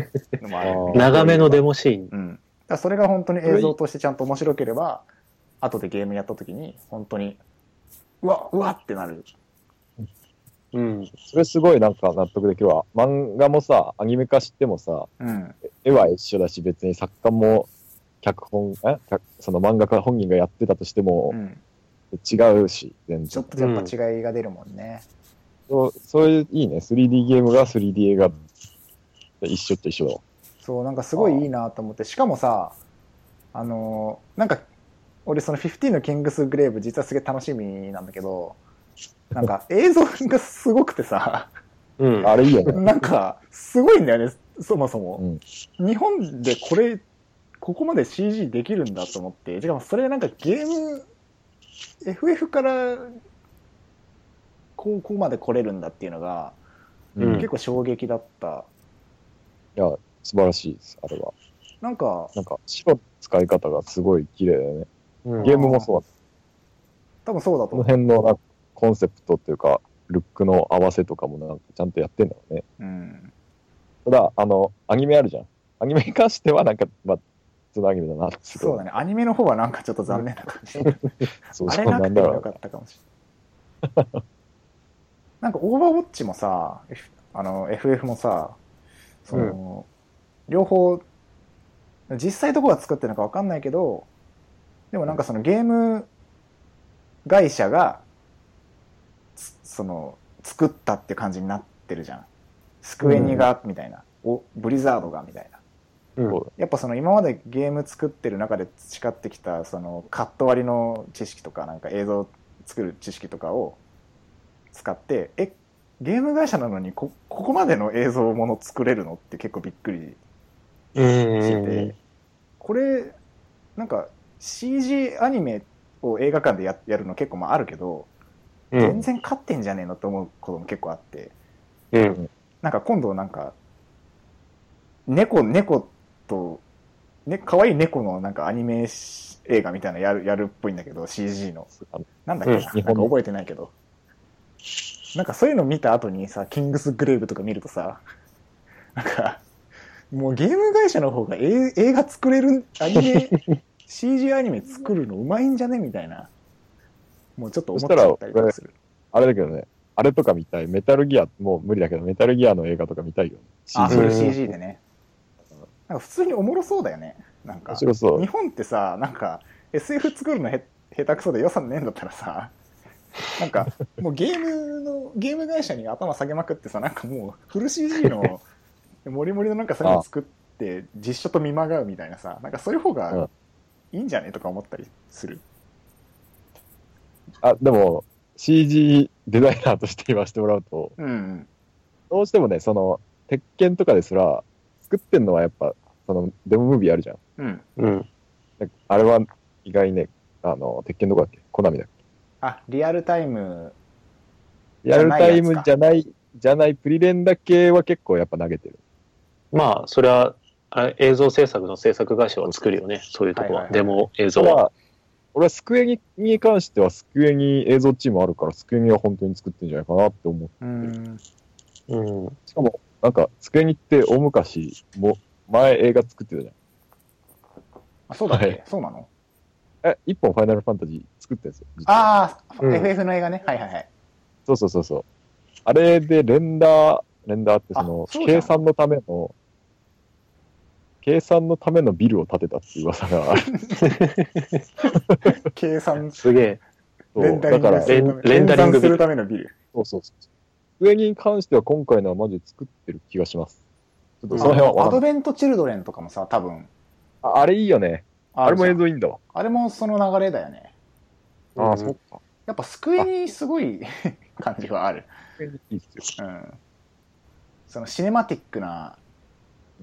のもある (laughs) 長めのデモシーン。うん、だそれが本当に映像としてちゃんと面白ければ後でゲームやった時に本当にうわうわってなる。うん。それすごいなんか納得できるわ。漫画もさ、アニメ化してもさ、うん。絵は一緒だし、別に作家も脚本、え？脚その漫画家本人がやってたとしてもうん。違うし、全ちょっ然。とやっぱ違いが出るもんね、そうそういう、いいね。3D ゲームが 3D 映画一緒と一緒だわ。そうなんかすごいいいなと思ってしかもさあのーなんか俺その15のキングスグレーブ実はすげえ楽しみなんだけど、なんか (laughs) 映像がすごくてさ、うん。あれいいよね。なんかすごいんだよね、そもそも。うん。日本でこれ、ここまで CG できるんだと思って、しかもそれなんかゲーム、FF からここまで来れるんだっていうのが、うん結構衝撃だった。いや、素晴らしいです、あれは。なんか、なんか、白の使い方がすごい綺麗だよね。うんゲームもそうだ。多分そうだとこの思う。辺のなんかコンセプトっていうか、ルックの合わせとかもなんかちゃんとやってんだろうね。うん。ただ、あの、アニメあるじゃん。アニメに関してはなんか、まあ、普通のアニメだなって。そうだね。アニメの方はなんかちょっと残念な感じ。(laughs) そうあれななくてもよ。かったかもしれない。なんかオーバーウォッチもさ、F- あの FF もさ、その、両方、実際どこが作ってるのかわかんないけど、でもなんかそのゲーム会社が、つその、作ったって感じになってるじゃん。スクエニが、みたいな。お、ブリザードが、みたいな。うんやっぱその今までゲーム作ってる中で培ってきたそのカット割りの知識とかなんか映像作る知識とかを使ってえゲーム会社なのにこここまでの映像もの作れるのって結構びっくりうん。しててこれなんか CG アニメを映画館でややるの結構まああるけどうん。全然勝ってんじゃねえのって思うことも結構あってうん。なんか今度なんか猫猫とね可愛い猫のなんかアニメし映画みたいなのやるやるっぽいんだけど CG の。なんだっけな,、うん。なんか覚えてないけどなんかそういうの見た後にさキングスグレーブとか見るとさなんかもうゲーム会社の方が映映画作れるアニメ (laughs) CG アニメ作るのうまいんじゃねみたいなもうちょっと思っちゃったりとかするあれだけどね、あれとか見たい。メタルギア、もう無理だけど、メタルギアの映画とか見たいよ。あ CG それうん CG でねなんか普通におもろそうだよねなんか日。本ってさなんか SF 作るのへ下手くそで予算ねえんだったらさなんかもうゲームのゲーム会社に頭下げまくってさなんかもうフル CG のモリモリのなんかそういうの作って実写と見まがうみたいなさなんかそういう方がいいんじゃねとか思ったりする。あ、でも、CG デザイナーとして言わせてもらうと、うんどうしてもね、その、鉄拳とかですら、作ってんのはやっぱ、その、デモムービーあるじゃん。うん。うん。あれは意外にね、あの、鉄拳どこだっけ？コナミだっけ？あリアルタイムリアルタイムじゃない、じゃないプリレンダ系は結構やっぱ投げてる。まあ、それは、あれ映像制作の制作会社は作るよね。そういうとこは。はいはいはいデモ映像は。俺はスクエニに関してはスクエニ映像チームあるから、スクエニは本当に作ってんじゃないかなって思う。うんうん。しかも、なんか、スクエニって大昔、も前映画作ってたじあそうだっけ、はいそうなの？ゃん。え、一本ファイナルファンタジー作ってんですよ。ああ、うん FF の映画ねはいはいはいそうそうそうそう。あれでレンダー、レンダーってその計算のための、計算のためのビルを建てたっていう噂がある。(laughs) 計算すげえ。レンダリンだから、そグするためレンダリングするためのビルうそうそう。上に関しては今回のはマジで作ってる気がします。ちょっとその辺はアドベント・チルドレンとかもさ多分ああれいいよね。あれも映像いいんだわ。あれもその流れだよねああ、うん。そっか。やっぱ救いにすごい (laughs) 感じはある、いいっすよ。うん、そのシネマティックな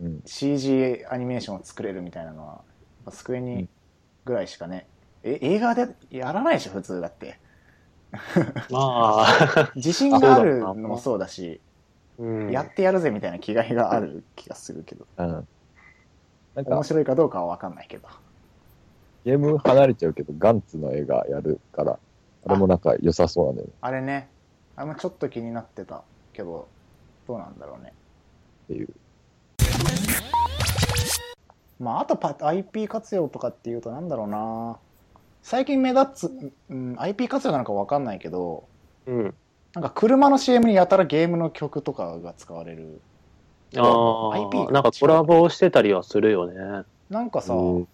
うん。CG アニメーションを作れるみたいなのはやっいにぐらいしかね、え映画でやらないでしょ普通だって。(laughs) まあ、(laughs) 自信があるのもそうだしうん。やってやるぜみたいな気概がある気がするけど。うん。なんか。面、白いかどうかは分かんないけどゲーム離れちゃうけど、ガンツの映画やるから、あれもなんか良さそうなんだよねあれねあれもちょっと気になってたけどどうなんだろうねっていう。まああとパ IP 活用とかっていうとなんだろうな最近目立つ、うん、IP 活用なのか分かんないけどうん。なんか車の CM にやたらゲームの曲とかが使われるあ IP あ、なんかコラボしてたりはするよね。なんかさ、うん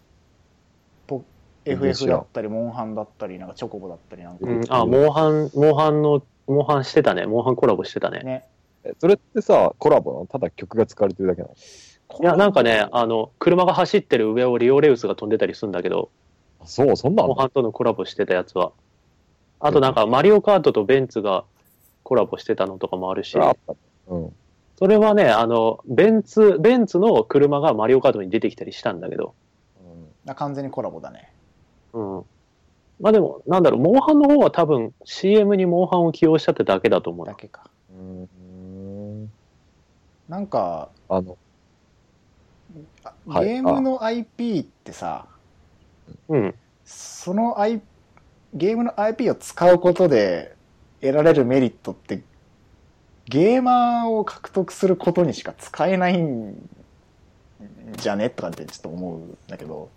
FF だったりモンハンだったりなんかチョコボだったりなんか、うん。あ、モンハン、モンハンの、モンハンしてたね。モンハンコラボしてたね。ねえそれってさ、コラボなのただ曲が使われてるだけなの？いや、なんかね、あの、車が走ってる上をリオレウスが飛んでたりするんだけど、あそう、そんなんモンハンとのコラボしてたやつは。あとなんか、マリオカートとベンツがコラボしてたのとかもあるし、あった。うん。それはね、あの、ベンツ、ベンツの車がマリオカートに出てきたりしたんだけど、あ完全にコラボだね。うん。まあでも、なんだろう、モンハンの方は多分 CM にモンハンを起用したってだけだと思うな。だけか。うん。なんか、あの、ゲームの IP ってさ、うん。その、I、ゲームの IP を使うことで得られるメリットって、ゲーマーを獲得することにしか使えないんじゃね？とかってちょっと思うんだけど、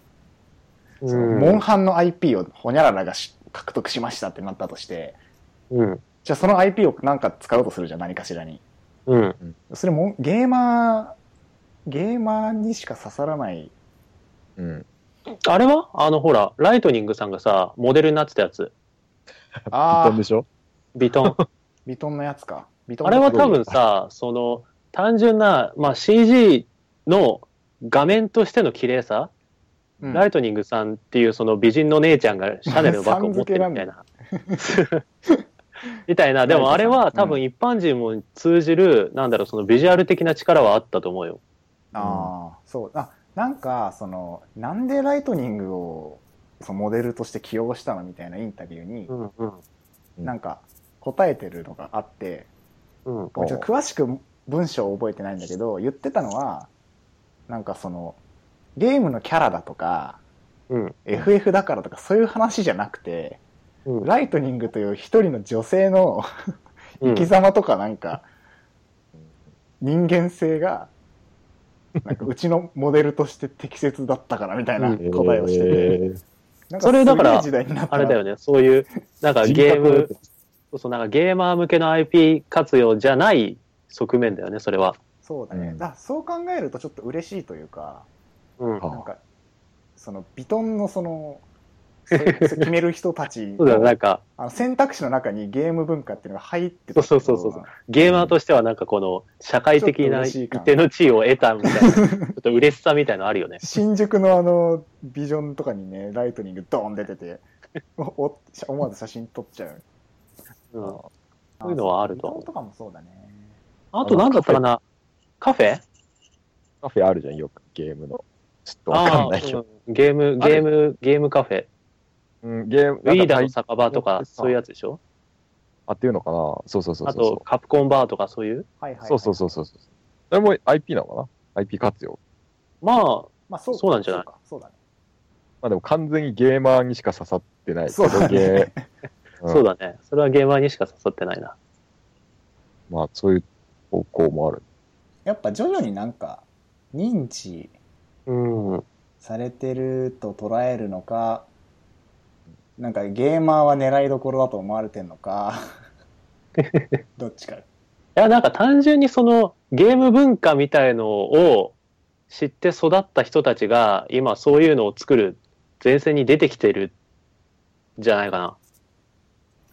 そのモンハンの IP をホニャララがし獲得しましたってなったとして、うん。じゃあその IP をなんか使おうとするじゃん、何かしらに。うん。それもゲーマー、ゲーマーにしか刺さらない。うん。あれは？あの、ほら、ライトニングさんがさ、モデルになってたやつ。ああ飛んで、しょ？ビトン。(laughs) ビトンのやつか。ビトンあれは多分さ、その、単純な、まあ、CG の画面としての綺麗さ、うんライトニングさんっていうその美人の姉ちゃんがシャネルの (laughs) バッグを持ってるみたいな。(laughs) みたいな。でもあれは多分一般人も通じる、なんだろう、そのビジュアル的な力はあったと思うよ。ああ、そう。あ、なんか、その、なんでライトニングをそのモデルとして起用したのみたいなインタビューに、うんうん。うんなんか答えてるのがあって、うん。ちょっと詳しく文章を覚えてないんだけど、言ってたのは、なんかその、ゲームのキャラだとか、うん。FF だからとかそういう話じゃなくて、うん。ライトニングという一人の女性のうん生き様とかなんか、人間性が、なんかうちのモデルとして適切だったからみたいなうん答えをしてて、えーなんそれだからあれだよね、そういう、なんか人ゲームそうそう、なんかゲーマー向けの IP 活用じゃない側面だよね、それは。そうだね、うんだそう考えるとちょっと嬉しいというか、うん。はなんか、そのビトンのその、(laughs) 決める人たち。そうだよ、なんのか、あの選択肢の中にゲーム文化っていうのが入ってたそうそうそうそうゲーマーとしてはなんかこの、社会的な一定の地位を得たみたいな、(laughs) ちょっと嬉しさみたいのあるよね。新宿のあのビジョンとかにねライトニングドーン出てて (laughs) おお思わず写真撮っちゃう。うん。そういうのはあると。とかもそうだね。あと何だったかな？カフェ？カフェあるじゃん、よくゲームの。ちょっとわかんないけど。ゲーム、ゲーム、ゲームカフェ。うん、ゲーム、ウィーダーの酒場とか、そういうやつでしょ？あっていうのかなそうそうそうあそうと、カプコンバーとかそういう？はいはい、はい、そうそうそうそうそう。それも IP なのかな ?IP 活用。まあ、まあそうそうなんじゃない？そうかそうだねまあでも完全にゲーマーにしか刺さってない。そうだね (laughs) そうだね。それはゲーマーにしか刺さってないな。まあそういう方向もある。やっぱ徐々になんか認知うん。されてると捉えるのかなんかゲーマーは狙いどころだと思われてんのか (laughs) どっちかいや、なんか単純にそのゲーム文化みたいのを知って育った人たちが今そういうのを作る前線に出てきてるんじゃないか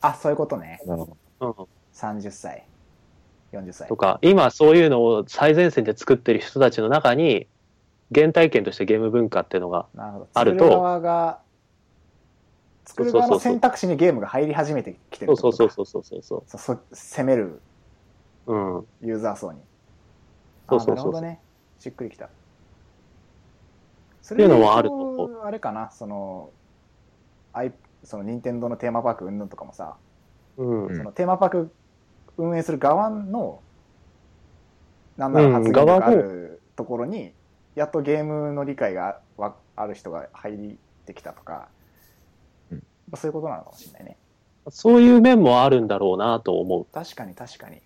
あそういうことねなるほな。うん。30歳40歳とか、今そういうのを最前線で作ってる人たちの中に原体験としてゲーム文化っていうのが、あると作る側が作る側の選択肢にゲームが入り始めてきてるそうそうそうそうそうそう。そうそ攻める。ユーザー層に。そうそうそうあなるほどね。しっくりきた。そていうのはあるとあれかな。そのアイその任天堂のテーマパーク云々とかもさ、うん。うんそのテーマパーク運営する側のなんなら発言力うん側のあるところに、やっとゲームの理解がわある人が入ってきたとか、うんそういうことなのかもしれないねそういう面もあるんだろうなと思う。確かに確かに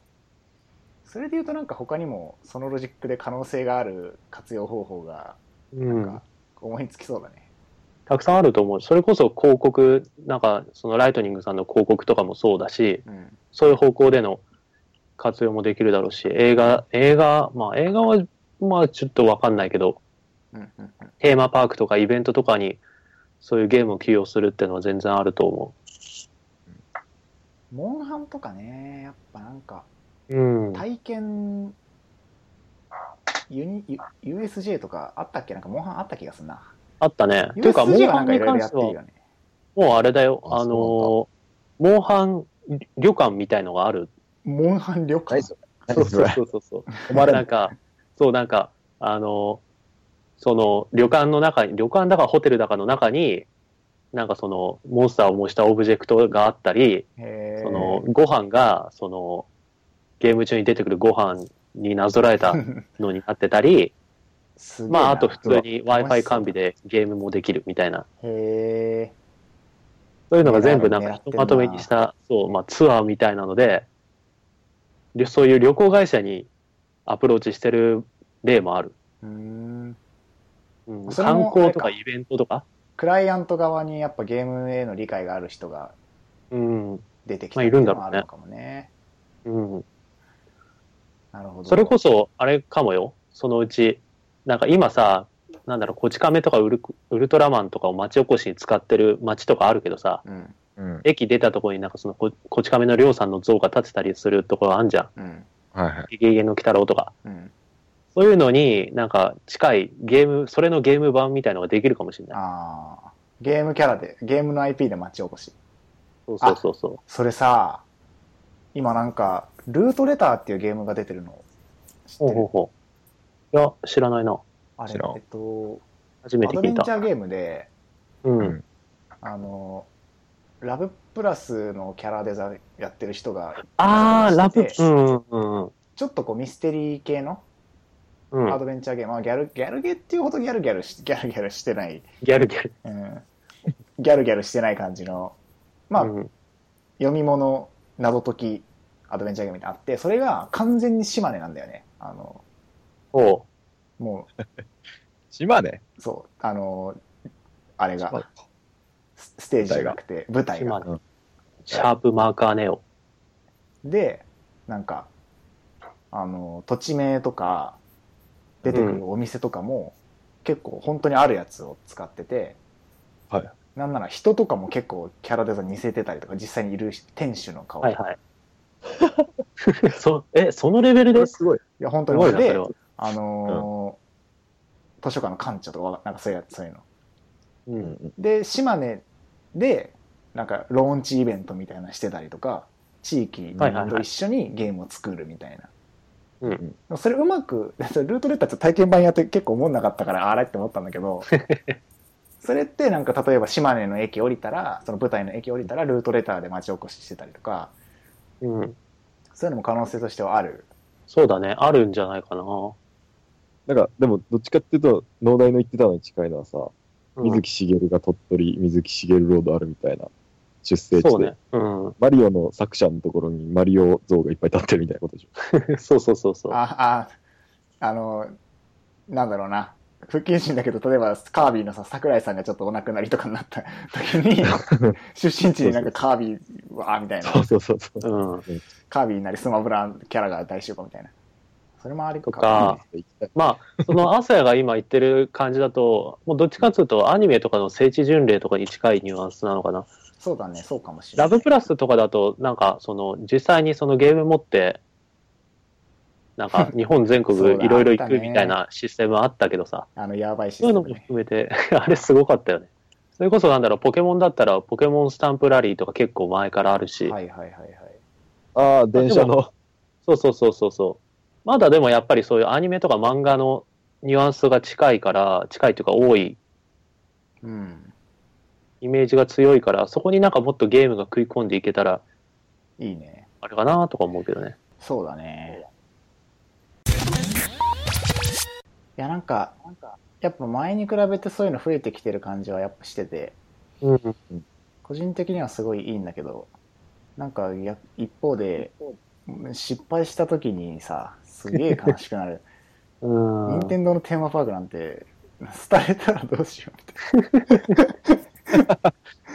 それで言うとなんか他にもそのロジックで可能性がある活用方法がうんなんか。思いつきそうだね、たくさんあると思う。それこそ広告、なんかそのライトニングさんの広告とかもそうだし、うんそういう方向での活用もできるだろうし、映画、映画、まあ映画は、まあちょっとわかんないけど、うんうんうんテーマパークとかイベントとかにそういうゲームを起用するっていうのは全然あると思モンハンとかねやっぱなんかう。うん。体験ユニ U- USJ とかあったっけ？なんかモンハンあった気がするなあったね。っていうか、モンハンに関してはね。もうあれだよ。ああのー、モンハン旅館みたいのがある。モンハン旅館。そうそうそうそう (laughs) なんか、そう、なんか、あの、その、旅館の中に、旅館だかホテルだかの中に、なんかその、モンスターを模したオブジェクトがあったり、その、ご飯が、その、ゲーム中に出てくるご飯になぞらえたのになってたり、(laughs) まあ、あと普通に Wi-Fi 完備でゲームもできるみたいな、へえ。そういうのが全部なんかひとまとめにした、そう、まあ、ツアーみたいなので、でそういう旅行会社にアプローチしてる例もある。うーん。うん、観光とかイベントとか、クライアント側にやっぱゲームへの理解がある人がうん、出てきたまあいるんだろうねっていうのはあるのかもね。うん。なるほど。それこそ、あれかもよ。そのうち、なんか今さ、なんだろう、こち亀とかウルウルトラマンとかを町おこしに使ってる町とかあるけどさ、うん。うん。駅出たところになんかそのここち亀のりょうさんの像が立ってたりするところあんじゃん。うん。はいはい。ゲゲゲの鬼太郎とか。うん。そういうのになんか近いゲーム、それのゲーム版みたいのができるかもしれない。ああ。ゲームキャラで、ゲームの IP で町おこし。そうそうそうそそれさ、今なんか、ルートレターっていうゲームが出てるの知う。ほうってる？ほうほう。いや、知らないな。あれえっと、初めて聞いたアドベンチ。ャーゲームで、うん。うんあの、ラブプラスのキャラデザやってる人が、あー、ラブ、うんうんうん。ちょっとこうミステリー系のうん。ア。ドベンチャーゲーム、まあギャル、ギャルゲーっていうほどギャルギャルし、(laughs) ギャルギャルしてない、ギャルギャル。うん、ギャルギャルしてない感じの、まあ、うん。読み物謎解きアドベンチャーゲームみたいなのあって、それが完全に島根なんだよね。あの、おう。も (laughs) 島根？う、そう、あの、あれ島根が、スステージじゃなくて、舞台が。シャープマーカーネオ。で、なんか、あの、土地名とか、出てくるお店とかも、結構本当にあるやつを使ってて、はい。なんなら人とかも結構キャラデザ似せてたりとか、実際にいる店主の顔とか。はいはい。(laughs) そ、え、そのレベルで？すすごい。いや、本当にでれ、は。あのー図書館の館長とかわ、なんかそういうやつ、そういうの。う。うんん。で、島根で、なんかローンチイベントみたいなのしてたりとか、地域と一緒にゲームを作るみたいな。うんそれうまく、(laughs) ルートレッターって体験版やって結構思んなかったから、あれって思ったんだけど、(laughs) それってなんか例えば島根の駅降りたら、その舞台の駅降りたらルートレターで町おこししてたりとか、うん。そういうのも可能性としてはある。そうだね。あるんじゃないかな。なんか、でも、どっちかっていうと、農大の言ってたのに近いのはさ、うん水木しげるが鳥取、水木しげるロードあるみたいな出生地で、ね。うん。マリオの作者のところにマリオ像がいっぱい立ってるみたいなことでしょ。(laughs) そうそうそうそう。あ、あ、あの、なんだろうな。不謹慎だけど、例えばカービィのさ、桜井さんがちょっとお亡くなりとかになった時に、(laughs) 出身地になんかカービィ、わーみたいなそ。うそうそうそう。うん。カービィなりスマブラキャラが大集合みたいな。それもありかとかまあ、その、アサヤが今言ってる感じだと、(laughs) もうどっちかっていうと、アニメとかの聖地巡礼とかに近いニュアンスなのかな。そうだね、そうかもしれない。ラブプラスとかだと、なんか、その、実際にそのゲーム持って、なんか、(laughs) 日本全国いろいろ行くみたいなシステムあったけどさ、あの、やばいシそういうのもステムね。含めて、(laughs) あれすごかったよね。それこそなんだろう、ポケモンだったら、ポケモンスタンプラリーとか結構前からあるし、はいはいはいはい。ああ、電車の。そうそうそうそうそう。まだでもやっぱりそういうアニメとか漫画のニュアンスが近いから、近いというか多いうん。イメージが強いから、そこになんかもっとゲームが食い込んでいけたら、いいね。あれかなとか思うけどね。そうだね。いや、なんか、やっぱ前に比べてそういうの増えてきてる感じはやっぱしてて、うん。個人的にはすごいいいんだけど、なんかや一方で、失敗した時にさ、すげえ悲しくなる。うん。任天堂のテーマパークなんて、廃れたらどうしようって。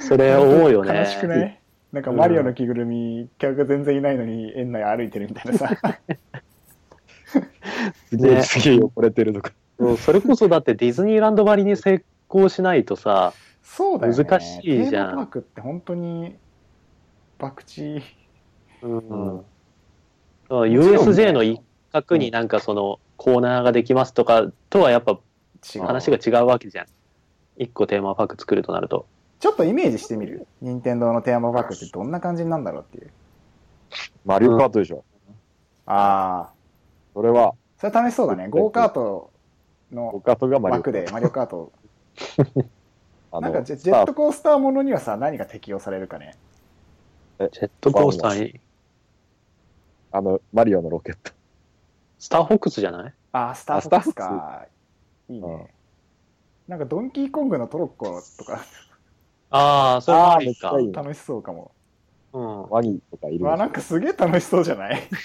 (laughs) それ思うよね。悲しくない？なんかマリオの着ぐるみ、客が全然いないのに園内歩いてるみたいなさ。すげえ、ねすげえ汚れてるとか。うんそれこそだってディズニーランドばりに成功しないとさ、そうだよね。難しいじゃんテーマパークって本当に、博打、うんうん USJ の一角になんかそのコーナーができますとかとはやっぱ。話が違うわけじゃん。一個テーマパーク作るとなると。ちょっとイメージしてみる？任天堂のテーマパークってどんな感じになんだろうっていう。マリオカートでしょ。ああ、それは、それ楽しそうだね。(laughs) ゴーカートゴの枠。でマリオカート。(laughs) なんかジェジェットコースターものにはさ、何が適用されるかね。ジェットコースターに、あの、マリオのロケット。スターフォックスじゃない？ああ、スターフォックスか。いいね。なんかドンキーコングのトロッコとかああ、それもありかあーめっちゃい。い楽しそうかも。うん。ワニとかいるわ、なんかすげえ楽しそうじゃない？めっち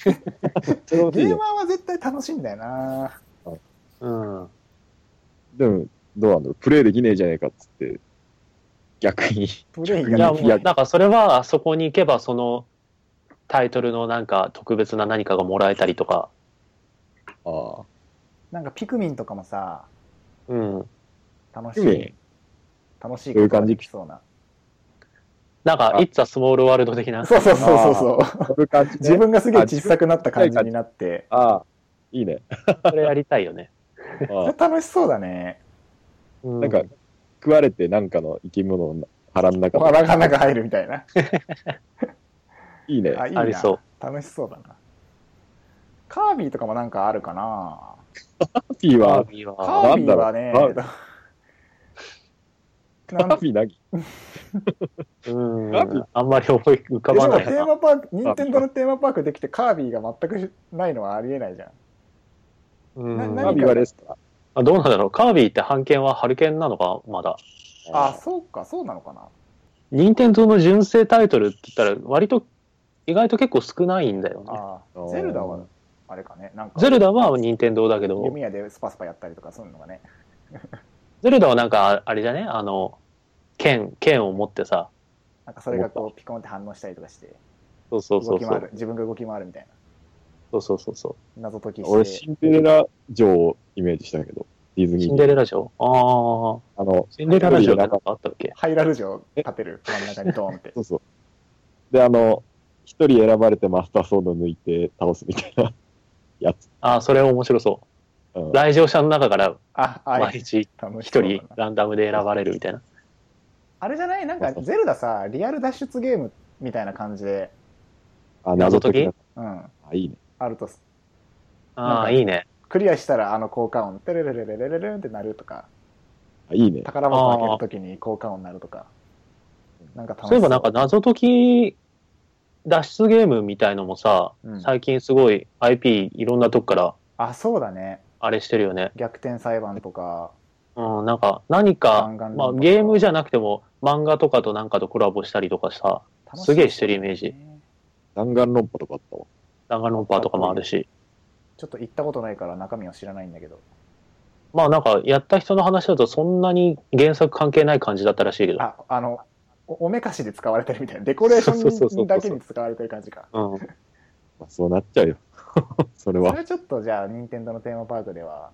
ゃ楽しいよゲーマーは絶対楽しいんだよな。うん。でも、どうなんだろう。プレイできねえじゃねえかっつって、逆に。プレイいや、がもう、なんかそれは、あそこに行けば、その、タイトルのなんか特別な何かがもらえたりとか、ああ。なんかピクミンとかもさ、うん。楽しピクミい。楽しいどういう感じことができそうな。なんか、あ It's a Small World 的な？(laughs) そうそうそうそうそう。そういう感じね自分がすげえ小さくなった感じになって、ああ、いいね。(laughs) それやりたいよね。あ (laughs) それ楽しそうだね。うあなんか、食われてなんかの生き物の腹の中腹が中入るみたいな。いいね。あ、いいなありそう。楽しそうだな。カービィとかもなんかあるかなカピービィカは、ービィはねカービィ何？うん。あんまり思い浮かばないな。テーマパーク、任天堂のテーマパークできてカービィが全くないのはありえないじゃん。カービィはレストラン。あどうなんだろう。カービィって版権はハルケンなのかまだ。あ、そうか、そうなのかな。任天堂の純正タイトルって言ったら、割と、意外と結構少ないんだよね。ああ、ゼルダは、あれかね、なんか、ゼルダは任天堂だけど、弓矢でスパスパやったりとかそういうのがね。(laughs) ゼルダはなんか、あれじゃね？あの、剣、剣を持ってさ、なんかそれがこうピコンって反応したりとかして、そうそうそうそう。自分が動き回るみたいそうそうそうそな。謎解き俺、して。シンデレラ城をイメージしたけど、ディズう。ニー。シンデレラ城？ああ。あの、シンデレラ城なんかあったっけ？ハイラル城立てる、(laughs) 真ん中にドーンってそ。うそう。で、あの、一人選ばれてマスターソード抜いて倒すみたいなやつ。ああ、それ面白そう。うん、来場者の中からあ、あ毎日一人ランダムで選ばれるみたいな。あれじゃない？なんか、ゼルダさ、リアル脱出ゲームみたいな感じで、あ、謎解きだうん、あ、いいね。あると、ああ、いいね。クリアしたらあの効果音、テレレレレレレレンってなるとか、あ、いいね。宝箱開けるときに効果音なるとか。なんか楽しそういえばなんか謎解き脱出ゲームみたいのもさ、うん最近すごい IP いろんなとこからあ、そうだね。あれしてるよね。逆転裁判とか、うん、なんか何かまあゲームじゃなくても漫画とかとなんかとコラボしたりとかさ、楽しそうすげえしてるイメージ。弾丸論破とかあったわ。弾丸論破とかもあるし。ちょっと行ったことないから中身は知らないんだけど。まあなんかやった人の話だとそんなに原作関係ない感じだったらしいけど。あ、あの、おおめかしで使われてるみたいな。デコレーションだけに使われてる感じか。(laughs) うん。まあ、そうなっちゃうよ。(laughs) それは。それちょっとじゃあ、任天堂のテーマパークでは、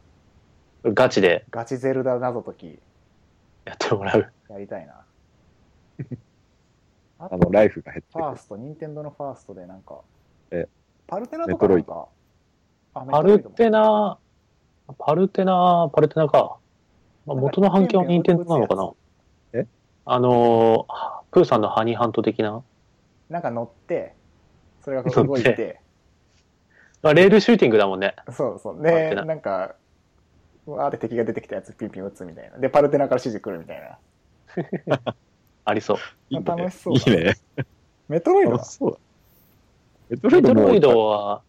ガチでガチゼルダ謎解きやってもらう。やりたいな。あ (laughs) とあの、ライフが減って。ファースト、任天堂のファーストでなんか、えパルテナとかなんか、あパルテナ、パルテナ、パルテナか。まあ、元の版権は任天堂なのかなえあのー、プーさんのハニーハント的な？なんか乗って、それがこう動い乗て、まあ、レールシューティングだもんね。そうそう。で、なんか、わーって敵が出てきたやつピンピン撃つみたいな。で、パルテナから指示来るみたいな。(laughs) ありそう。いいね。楽しそういいね。メトロイドそうだ。メトロイドもメトロイドは、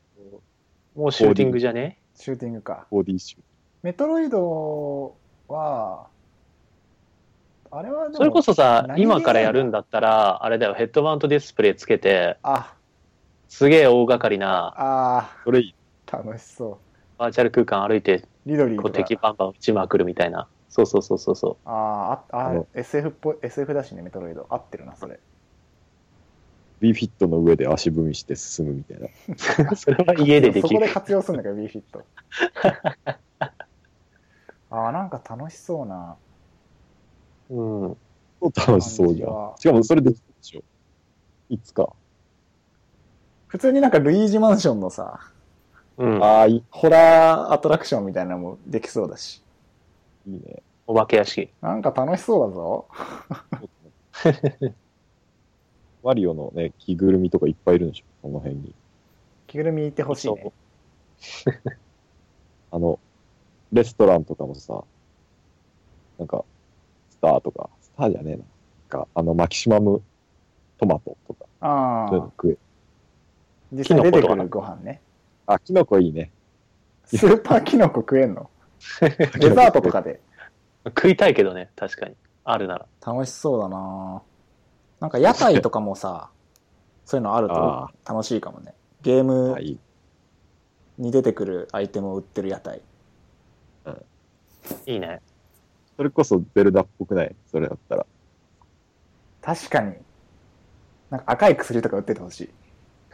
もうシューティングじゃね？シューティングか。4D シューメトロイドは、あれはそれこそさ、何今からやるんだったら、あれだよ、ヘッドマウントディスプレイつけて、あ、すげえ大掛かりなあそれいい。ー楽しそバーチャル空間歩いて、う。リドリーことうか。敵バンバン撃ちまくるみたいな。そうそうそうそうそあーあ、ああの SF っぽい、SF だしね、メトロイド。合ってるな、それ。B フィットの上で足踏みして進むみたいな。う。(laughs) それは家でできるそこで。活用するんだけど、B フィット。(laughs) ああ、なんか楽しそうなうん。楽しそうじゃん。しかもそれできるでしょ。いつか。普通になんかルイージマンションのさ、うん。ああ、ホラーアトラクションみたいなのもできそうだし。いいね。お化け屋敷。なんか楽しそうだぞ。マ (laughs) リオのね、着ぐるみとかいっぱいいるんでしょ、この辺に。着ぐるみいてほしいね。(laughs) あの、レストランとかもさ、なんか、スターとか、スターじゃねえな。なんか、あの、マキシマムトマトとか、ああ、そういうの食え。実際出てくるご飯ね。あ、キノコいいね。スーパーキノコ食えんの？(laughs) デザートとかで。(laughs) 食いたいけどね、確かに。あるなら。楽しそうだななんか屋台とかもさ、そういうのあるとあ楽しいかもね。ゲーム。に出てくるアイテムを売ってる屋台。いいね。それこそゼルダっぽくない？それだったら。確かに。なんか赤い薬とか売っててほしい。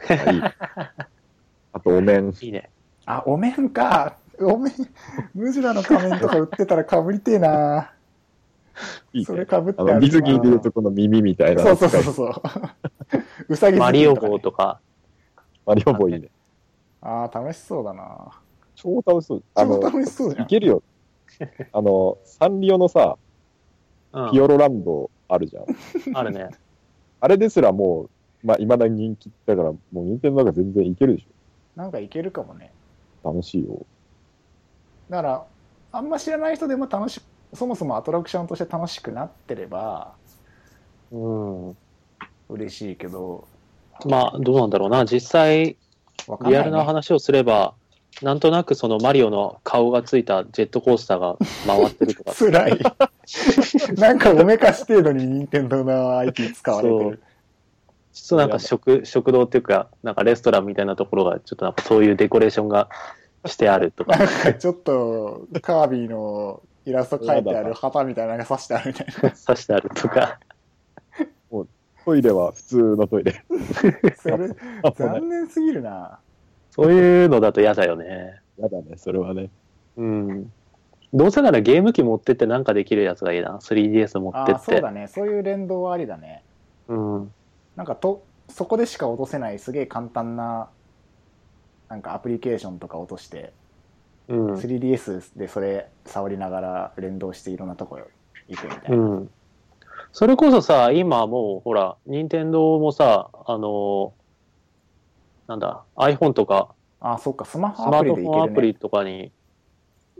あいい。(laughs) あと、お面。いいね。あ、お面か。お面、ムジュラの仮面とか売ってたら被りてえないいね。それ被ってあの、水着で言うとこの耳みたいなのそうそうそうそう。うさぎマリオとかね号とか。マリオボーいいね。ああ、楽しそうだな超楽しそう。あ超の、楽しそうじゃん。いけるよ。(laughs) あの、サンリオのさ、うんピオロランドあるじゃん。あるね。あれですらもう、まあ、未だに人気だから、もう、任天堂が全然いけるでしなんかいけるかもね。ょ。楽しいよ。だから、あんま知らない人でも楽しそもそもアトラクションとして楽しくなってればうん。嬉しいけど、まあ、どうなんだろうな。実際、わかんない、ね。リアルな話をすれば、なんとなくそのマリオの顔がついたジェットコースターが回ってるとか。(laughs) 辛い。なんかおめかし程度に任天堂の IP 使われてる。ちょっとなんか食、食堂っていうか、なんかレストランみたいなところが、ちょっとなんかそういうデコレーションがしてあるとか。なんかちょっとカービィのイラスト描いてある旗みたいなのが刺してあるみたいな。刺してあるとか。トイレは普通のトイレ。(laughs) それ、残念すぎるな。そういうのだと嫌だよね。やだね、それはね。うん。どうせならゲーム機持ってってなんかできるやつがいいな。3DS 持ああ、ってって。そうだね。そういう連動はありだね。うん。なんかと、そこでしか落とせないすげえ簡単な、なんかアプリケーションとか落として、うん。3DS でそれ触りながら連動していろんなとこ行くみたいうな。ん。それこそさ、今もう、ほら、任天堂もさ、あの、なんだ、iPhone とか、あ、そっか、スマホアプリでいフォンアプリけるね。とかに、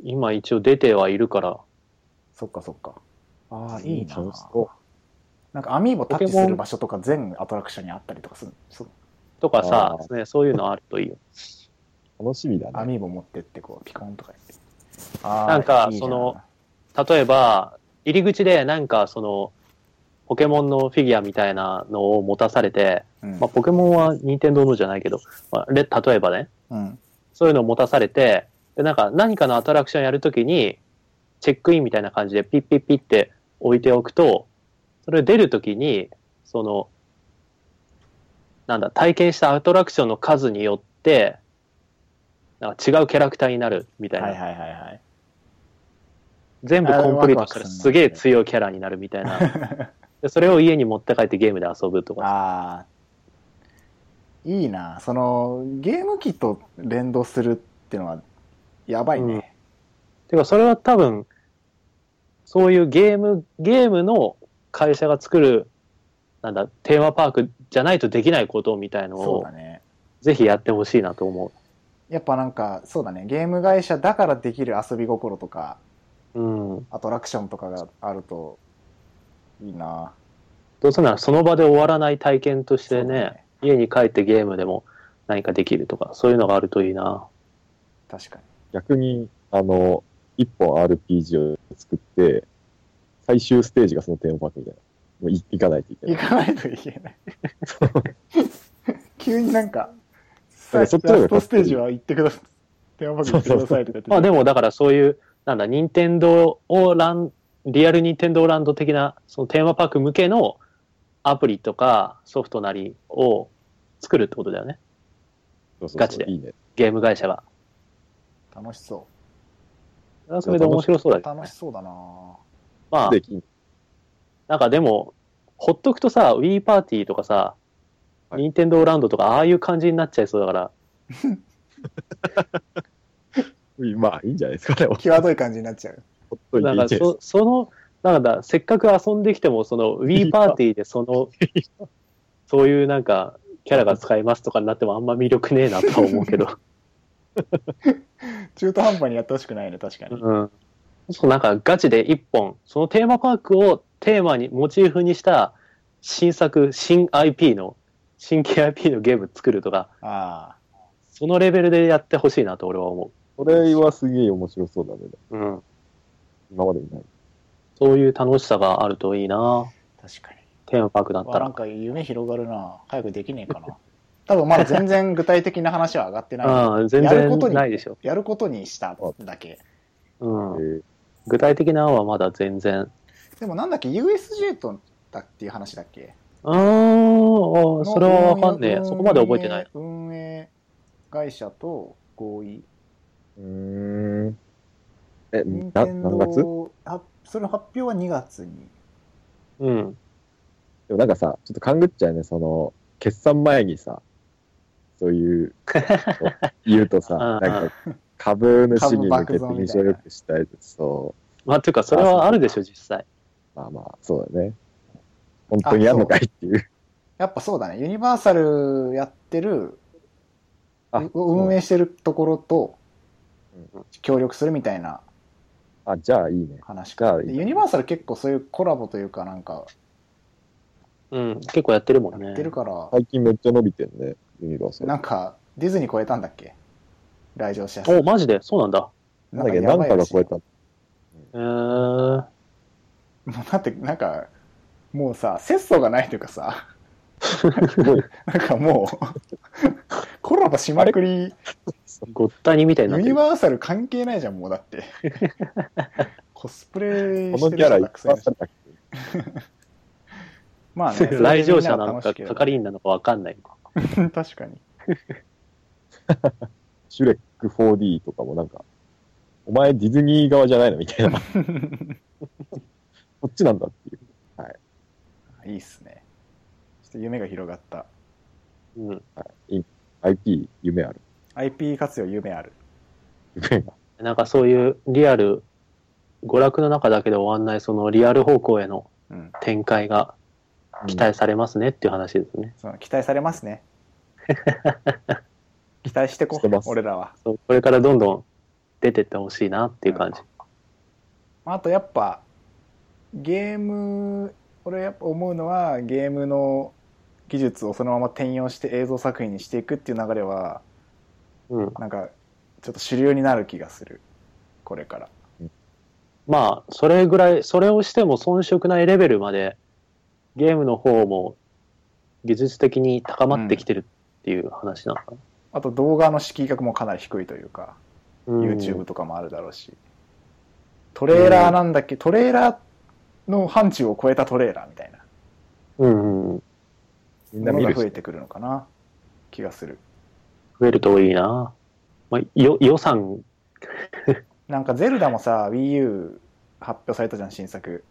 今一応出てはいるから、そっかそっか。ああ、いいな。なんかアミーボタッチする場所とか全アトラクションにあったりとかする。そうとかさあ、ね、そういうのあるといいよ。楽しみだね。アミーボ持ってってこうピコンとかやって。あーなんかいいじゃんその例えば、入り口でなんかその、ポケモンのフィギュアみたいなのを持たされて、うんまあ、ポケモンは任天堂のじゃないけど、まあ、れ例えばね、うん。そういうのを持たされて、で、なんか何かのアトラクションやるときに、チェックインみたいな感じでピッピッピッって置いておくと、それ出るときに、その、なんだ、体験したアトラクションの数によって、なんか違うキャラクターになるみたいな。はいはいはいはい。全部コンプリートしたらすげえ強いキャラになるみたいな。でそれを家に持って帰ってゲームで遊ぶとか。ああ。いいな。その、ゲーム機と連動するっていうのは、やばいね。てか、それは多分、そういうゲーム、ゲームの会社が作る、なんだ、テーマパークじゃないとできないことみたいのをそうだ、ね。ぜひやってほしいなと思やっぱなんか、そうだね。ゲーム会社だからできる遊び心とか、う。うん。アトラクションとかがあると、いいな。どうせならその場で終わらない体験としてね家に帰ってゲームでも何かできるとか、そういうのがあるといいな。確かに。逆に、あの、一本 RPG を作って、最終ステージがそのテーマパークみたいな。もうい行かないといけない。行かないといけない。急になんか、そっちラストステージは行ってください。テーマパーク行ってくださいとか言って。まあでもだからそういう、なんだ、任天堂をラン、リアル任天堂ランド的な、そのテーマパーク向けのアプリとかソフトなりを作るってことだよね。そうそうそうガチでいいね。ゲーム会社が。楽しそそれはそれで面白そうだう。けど、ね楽し。そうだなまあ、できんなんかでも、ほっとくとさ、Wii パーティーとかさ、はい任天堂ランドとか、ああいう感じになっちゃいそうだから、(laughs) まあ、いいんじゃないですかね。(laughs) 際どい感じになっちゃう。ほっといてないんかいですそ、その、なんだ、せっかく遊んできても、その Wii パーティーでその、そういうなんか、キャラが使えますとかになってもあんま魅力ねえなとは思うけど。(laughs) 中途半端にやってほしくないね、確かに。うん。そうなんかガチで一本、そのテーマパークをテーマに、モチーフにした新作、新 IP の、新規 IP のゲーム作るとか、あそのレベルでやってほしいなと俺は思それはすげえ面白そうだね。う。うん。今までにない。そういう楽しさがああるといいなあ、確かに。テーマパークだったら。わなんか夢広がるな。早くできねえかな。多分まだ全然具体的な話は上がってない。(laughs) うん、全やることに然ないでしょ。やることにしただけ。うん。えー具体的なのはまだ全然。でもなんだっけ、USJ とだっていう話だっけ？あーあ、それはわかんねえ。そこまで覚えてない。。運営会社と合意。うーん。え、何月？それの発表は2月に。うん。もなんかさ、ちょっと勘ぐっちゃうね、その、決算前にさ、そういう、(laughs) 言うとさ、なんか、株主に向けて印象よくしたい。そう。まあ、ていうか、それはあるでしょ、実際。まあまあ、そうだね。本当にやんのかいっていう。やっぱそうだね。ユニバーサルやってる、運営してるところとうん協力するみたいなあ、じゃあいいね。話じゃあいいでユニバーサル結構そういうコラボというかなんかうん。結構やってるもんね。やってるから、最近めっちゃ伸びてんね、ユニバーサル。なんかディズニー超えたんだっけ？来場者数。お、マジで？そうなんだ。なんだっけ、なんかが超えた。えー、もうだってなんかもうさ節操がないというかさ。(laughs) なんかもうコラボしまくりごったにみたいになってる。ユニバーサル関係ないじゃんもうだって (laughs) コスプレこしてるのキャラ人たくさんいっけまあね (laughs) 来場者なのか、係員なのかわかんない。(laughs) 確かにシュレック 4D とかもなんか、お前ディズニー側じゃないのみたいな。こっちなんだっていう。いいっすねちょっと夢が広がったうん。IP、夢ある。IP 活用夢ある。なんかそういうリアル、娯楽の中だけで終わんない、そのリアル方向へのうん展開が期待されますねっていう話ですね。その期待されますね (laughs) 期待してこしてます俺らはそうこれからどんどん出てってほしいなっていう感じ。あとやっぱゲーム俺やっぱ思うのはゲームの技術をそのまま転用して映像作品にしていくっていう流れはうん。なんかちょっと主流になる気がする。これから。まあ、それぐらい、それをしても遜色ないレベルまで、ゲームの方も技術的に高まってきてるっていう話なのかな。あと動画の敷居額もかなり低いというか、うん。YouTube とかもあるだろうし。トレーラーなんだっけ、トレーラーの範疇を超えたトレーラーみたいなうんうん。もみん。な見る増えてくるのかな。気がする増えるといいな。まあ、よ予算、なんかゼルダもさ WiiU 発表されたじゃん新作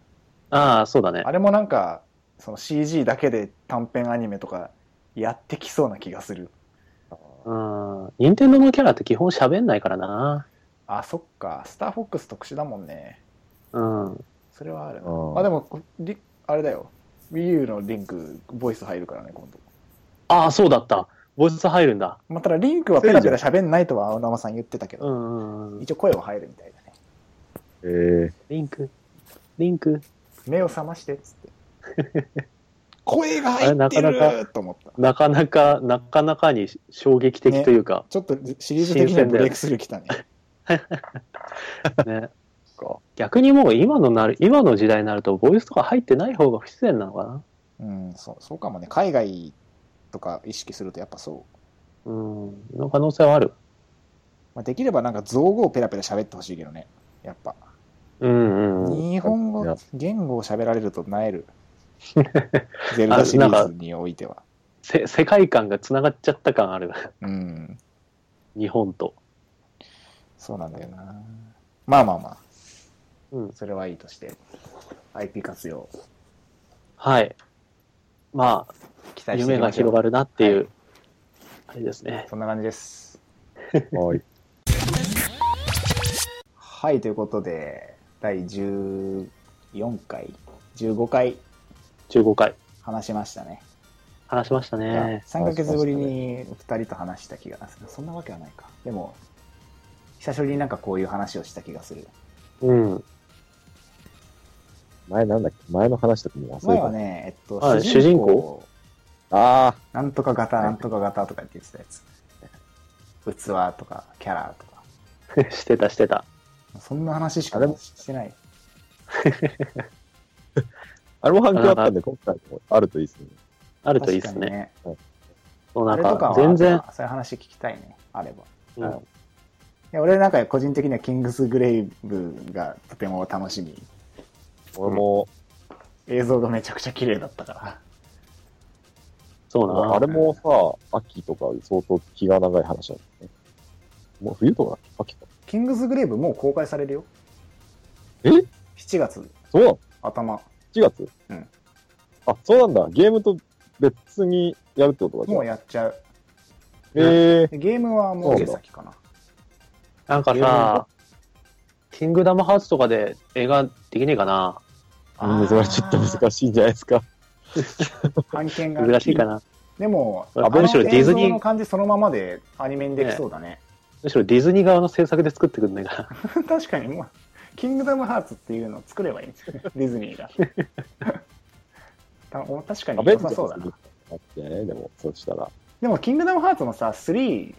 ああ、そうだねあ。れもなんかその CG だけで短編アニメとかやってきそうな気がするうん。任天堂のキャラって基本喋んないからな。あそっかスターフォックス特殊だもんねうん。それはあるなうんあでもリあれだよ WiiU のリンクボイス入るからね今度ああ、そうだった。ボイス入るんだ。まあ、ただリンクはペラペラ喋んないとは青生さん言ってたけど、うんうんうん。一応声は入るみたいだね。えー、リンク、リンク。目を覚ましてっつって。(laughs) 声が入ってあれなかなると思った。なかなか、なかなかに衝撃的というか、ちょっとシリーズ的にはブレイクスルー来たね。(laughs) ね。逆にもう今のなる、今の時代になると、ボイスとか入ってない方が不自然なのかな。うんそうそうかもね。海外とか意識するとやっぱそううん。の可能性はある。まあ、できればなんか造語をペラペラ喋ってほしいけどねやっぱうんうんうん。日本語言語を喋られるとなえる (laughs) ゼルダシリーズにおいてはせ世界観がつながっちゃった感ある。うん日本と。そうなんだよなまあまあまあうん。それはいいとして IP 活用はい。まあ、期待して夢が広がるるなっていう、あれですね。そんな感じです (laughs) はい。はいということで第14回、15回15回。話しましたね。話しましたね。3ヶ月ぶりに2人と話した気がする。そんなわけはないか。でも、久しぶりになんかこういう話をした気がする。うん。前なんだっけ？前の話とかも忘れた。前はね、えっと、はい主人公あなんとか型、はいなんとか型とかって言ってたやつ。器とか、キャラとか。(laughs) してた、してた。そんな話しかしてない。あ、(laughs) あれも反響あったんで、今回もあるといいですね。あるといいですね。ね。そうなんかあれとかは、全然、そういう話聞きたいね。あれば。うんいや俺なんか個人的にはキングスグレイブがとても楽しみ。俺も、映像がめちゃくちゃ綺麗だったから。そうな。あれもさ、秋とか相当気が長い話だったね。もう冬とかだっけ秋か。キングスグレイブもう公開されるよ。え ?7 月そうなの？頭。?7 月？うん。あ、そうなんだ。ゲームと別にやるってことかもうあ。やっちゃう。えでゲームはもう手先かな。なんかさ、キングダムハーツとかで映画できねえかなー、それはちょっと難しいんじゃないですか。版権が。難しいかなでも、あむしろディズニー映像の感じそのままでアニメにできそうだね。むしろディズニー側の制作で作ってくんないかな。(laughs) 確かにもう、キングダムハーツっていうのを作ればいいんですよね。ディズニーが。たお確かに良さそうだな。ね、でも、そうしたら。でも、キングダムハーツのさ、3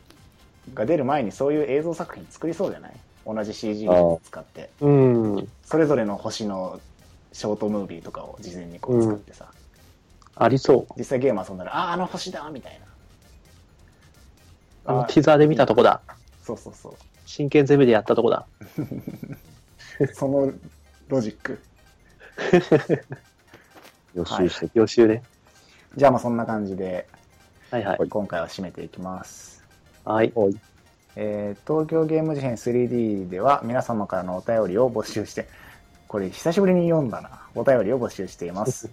が出る前にそういう映像作品作りそうじゃない？同じ CG を使って。うん。それぞれの星のショートムービーとかを事前にこう作ってさ、ありそう。実際ゲーム遊んだら、ああ、あの星だみたいな。あのあティザーで見たとこだ。そうそうそう。真剣ゼミでやったとこだ。(laughs) そのロジック。(laughs) 予習して、予習ね。じゃあまあそんな感じで、はいはい。今回は締めていきます。はい。はい。えー東京ゲーム事変 3D では皆様からのお便りを募集して、これ久しぶりに読んだな。お便りを募集しています。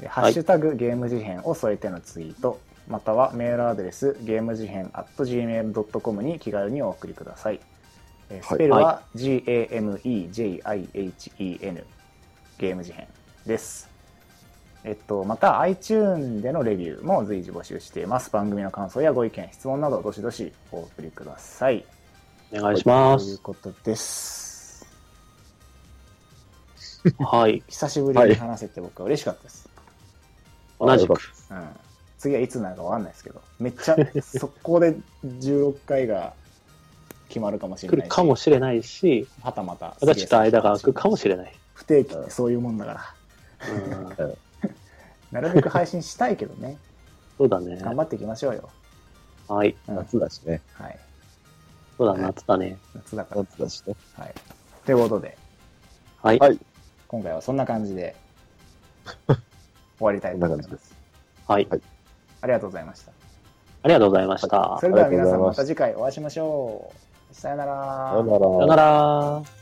え (laughs) ーハッシュタグゲーム事変を添えてのツイート、またはメールアドレスゲーム事変 gmail.com に気軽にお送りください。えースペルは GAMEJIHEN ゲーム事変です。えっと、また iTune でのレビューも随時募集しています。番組の感想やご意見、質問などどしどしお送りください。お願いしまというす。ことです。はい。久しぶりに話せて僕は嬉しかったです。同じくうん。次はいつなるかわかんないですけど、めっちゃ速攻で16回が決まるかもしれ来るないし、かもしれないし、はたまたまたちょっと間が空くかもしれない。不定期ってそういうもんだから、うん、なるべく配信したいけどね、(laughs) そうだね。頑張っていきましょうよ。はい。うん、夏だしね。はい。そうだ、夏だね。夏だから。夏だしね。はい。ということで、はい。はい今回はそんな感じで (laughs) 終わりたいと思いま。こんな感じですはい。ありがとうございました。ありがとうございました。それでは皆さんまた次回お会いしましょう。さよなら。さよならさよなら。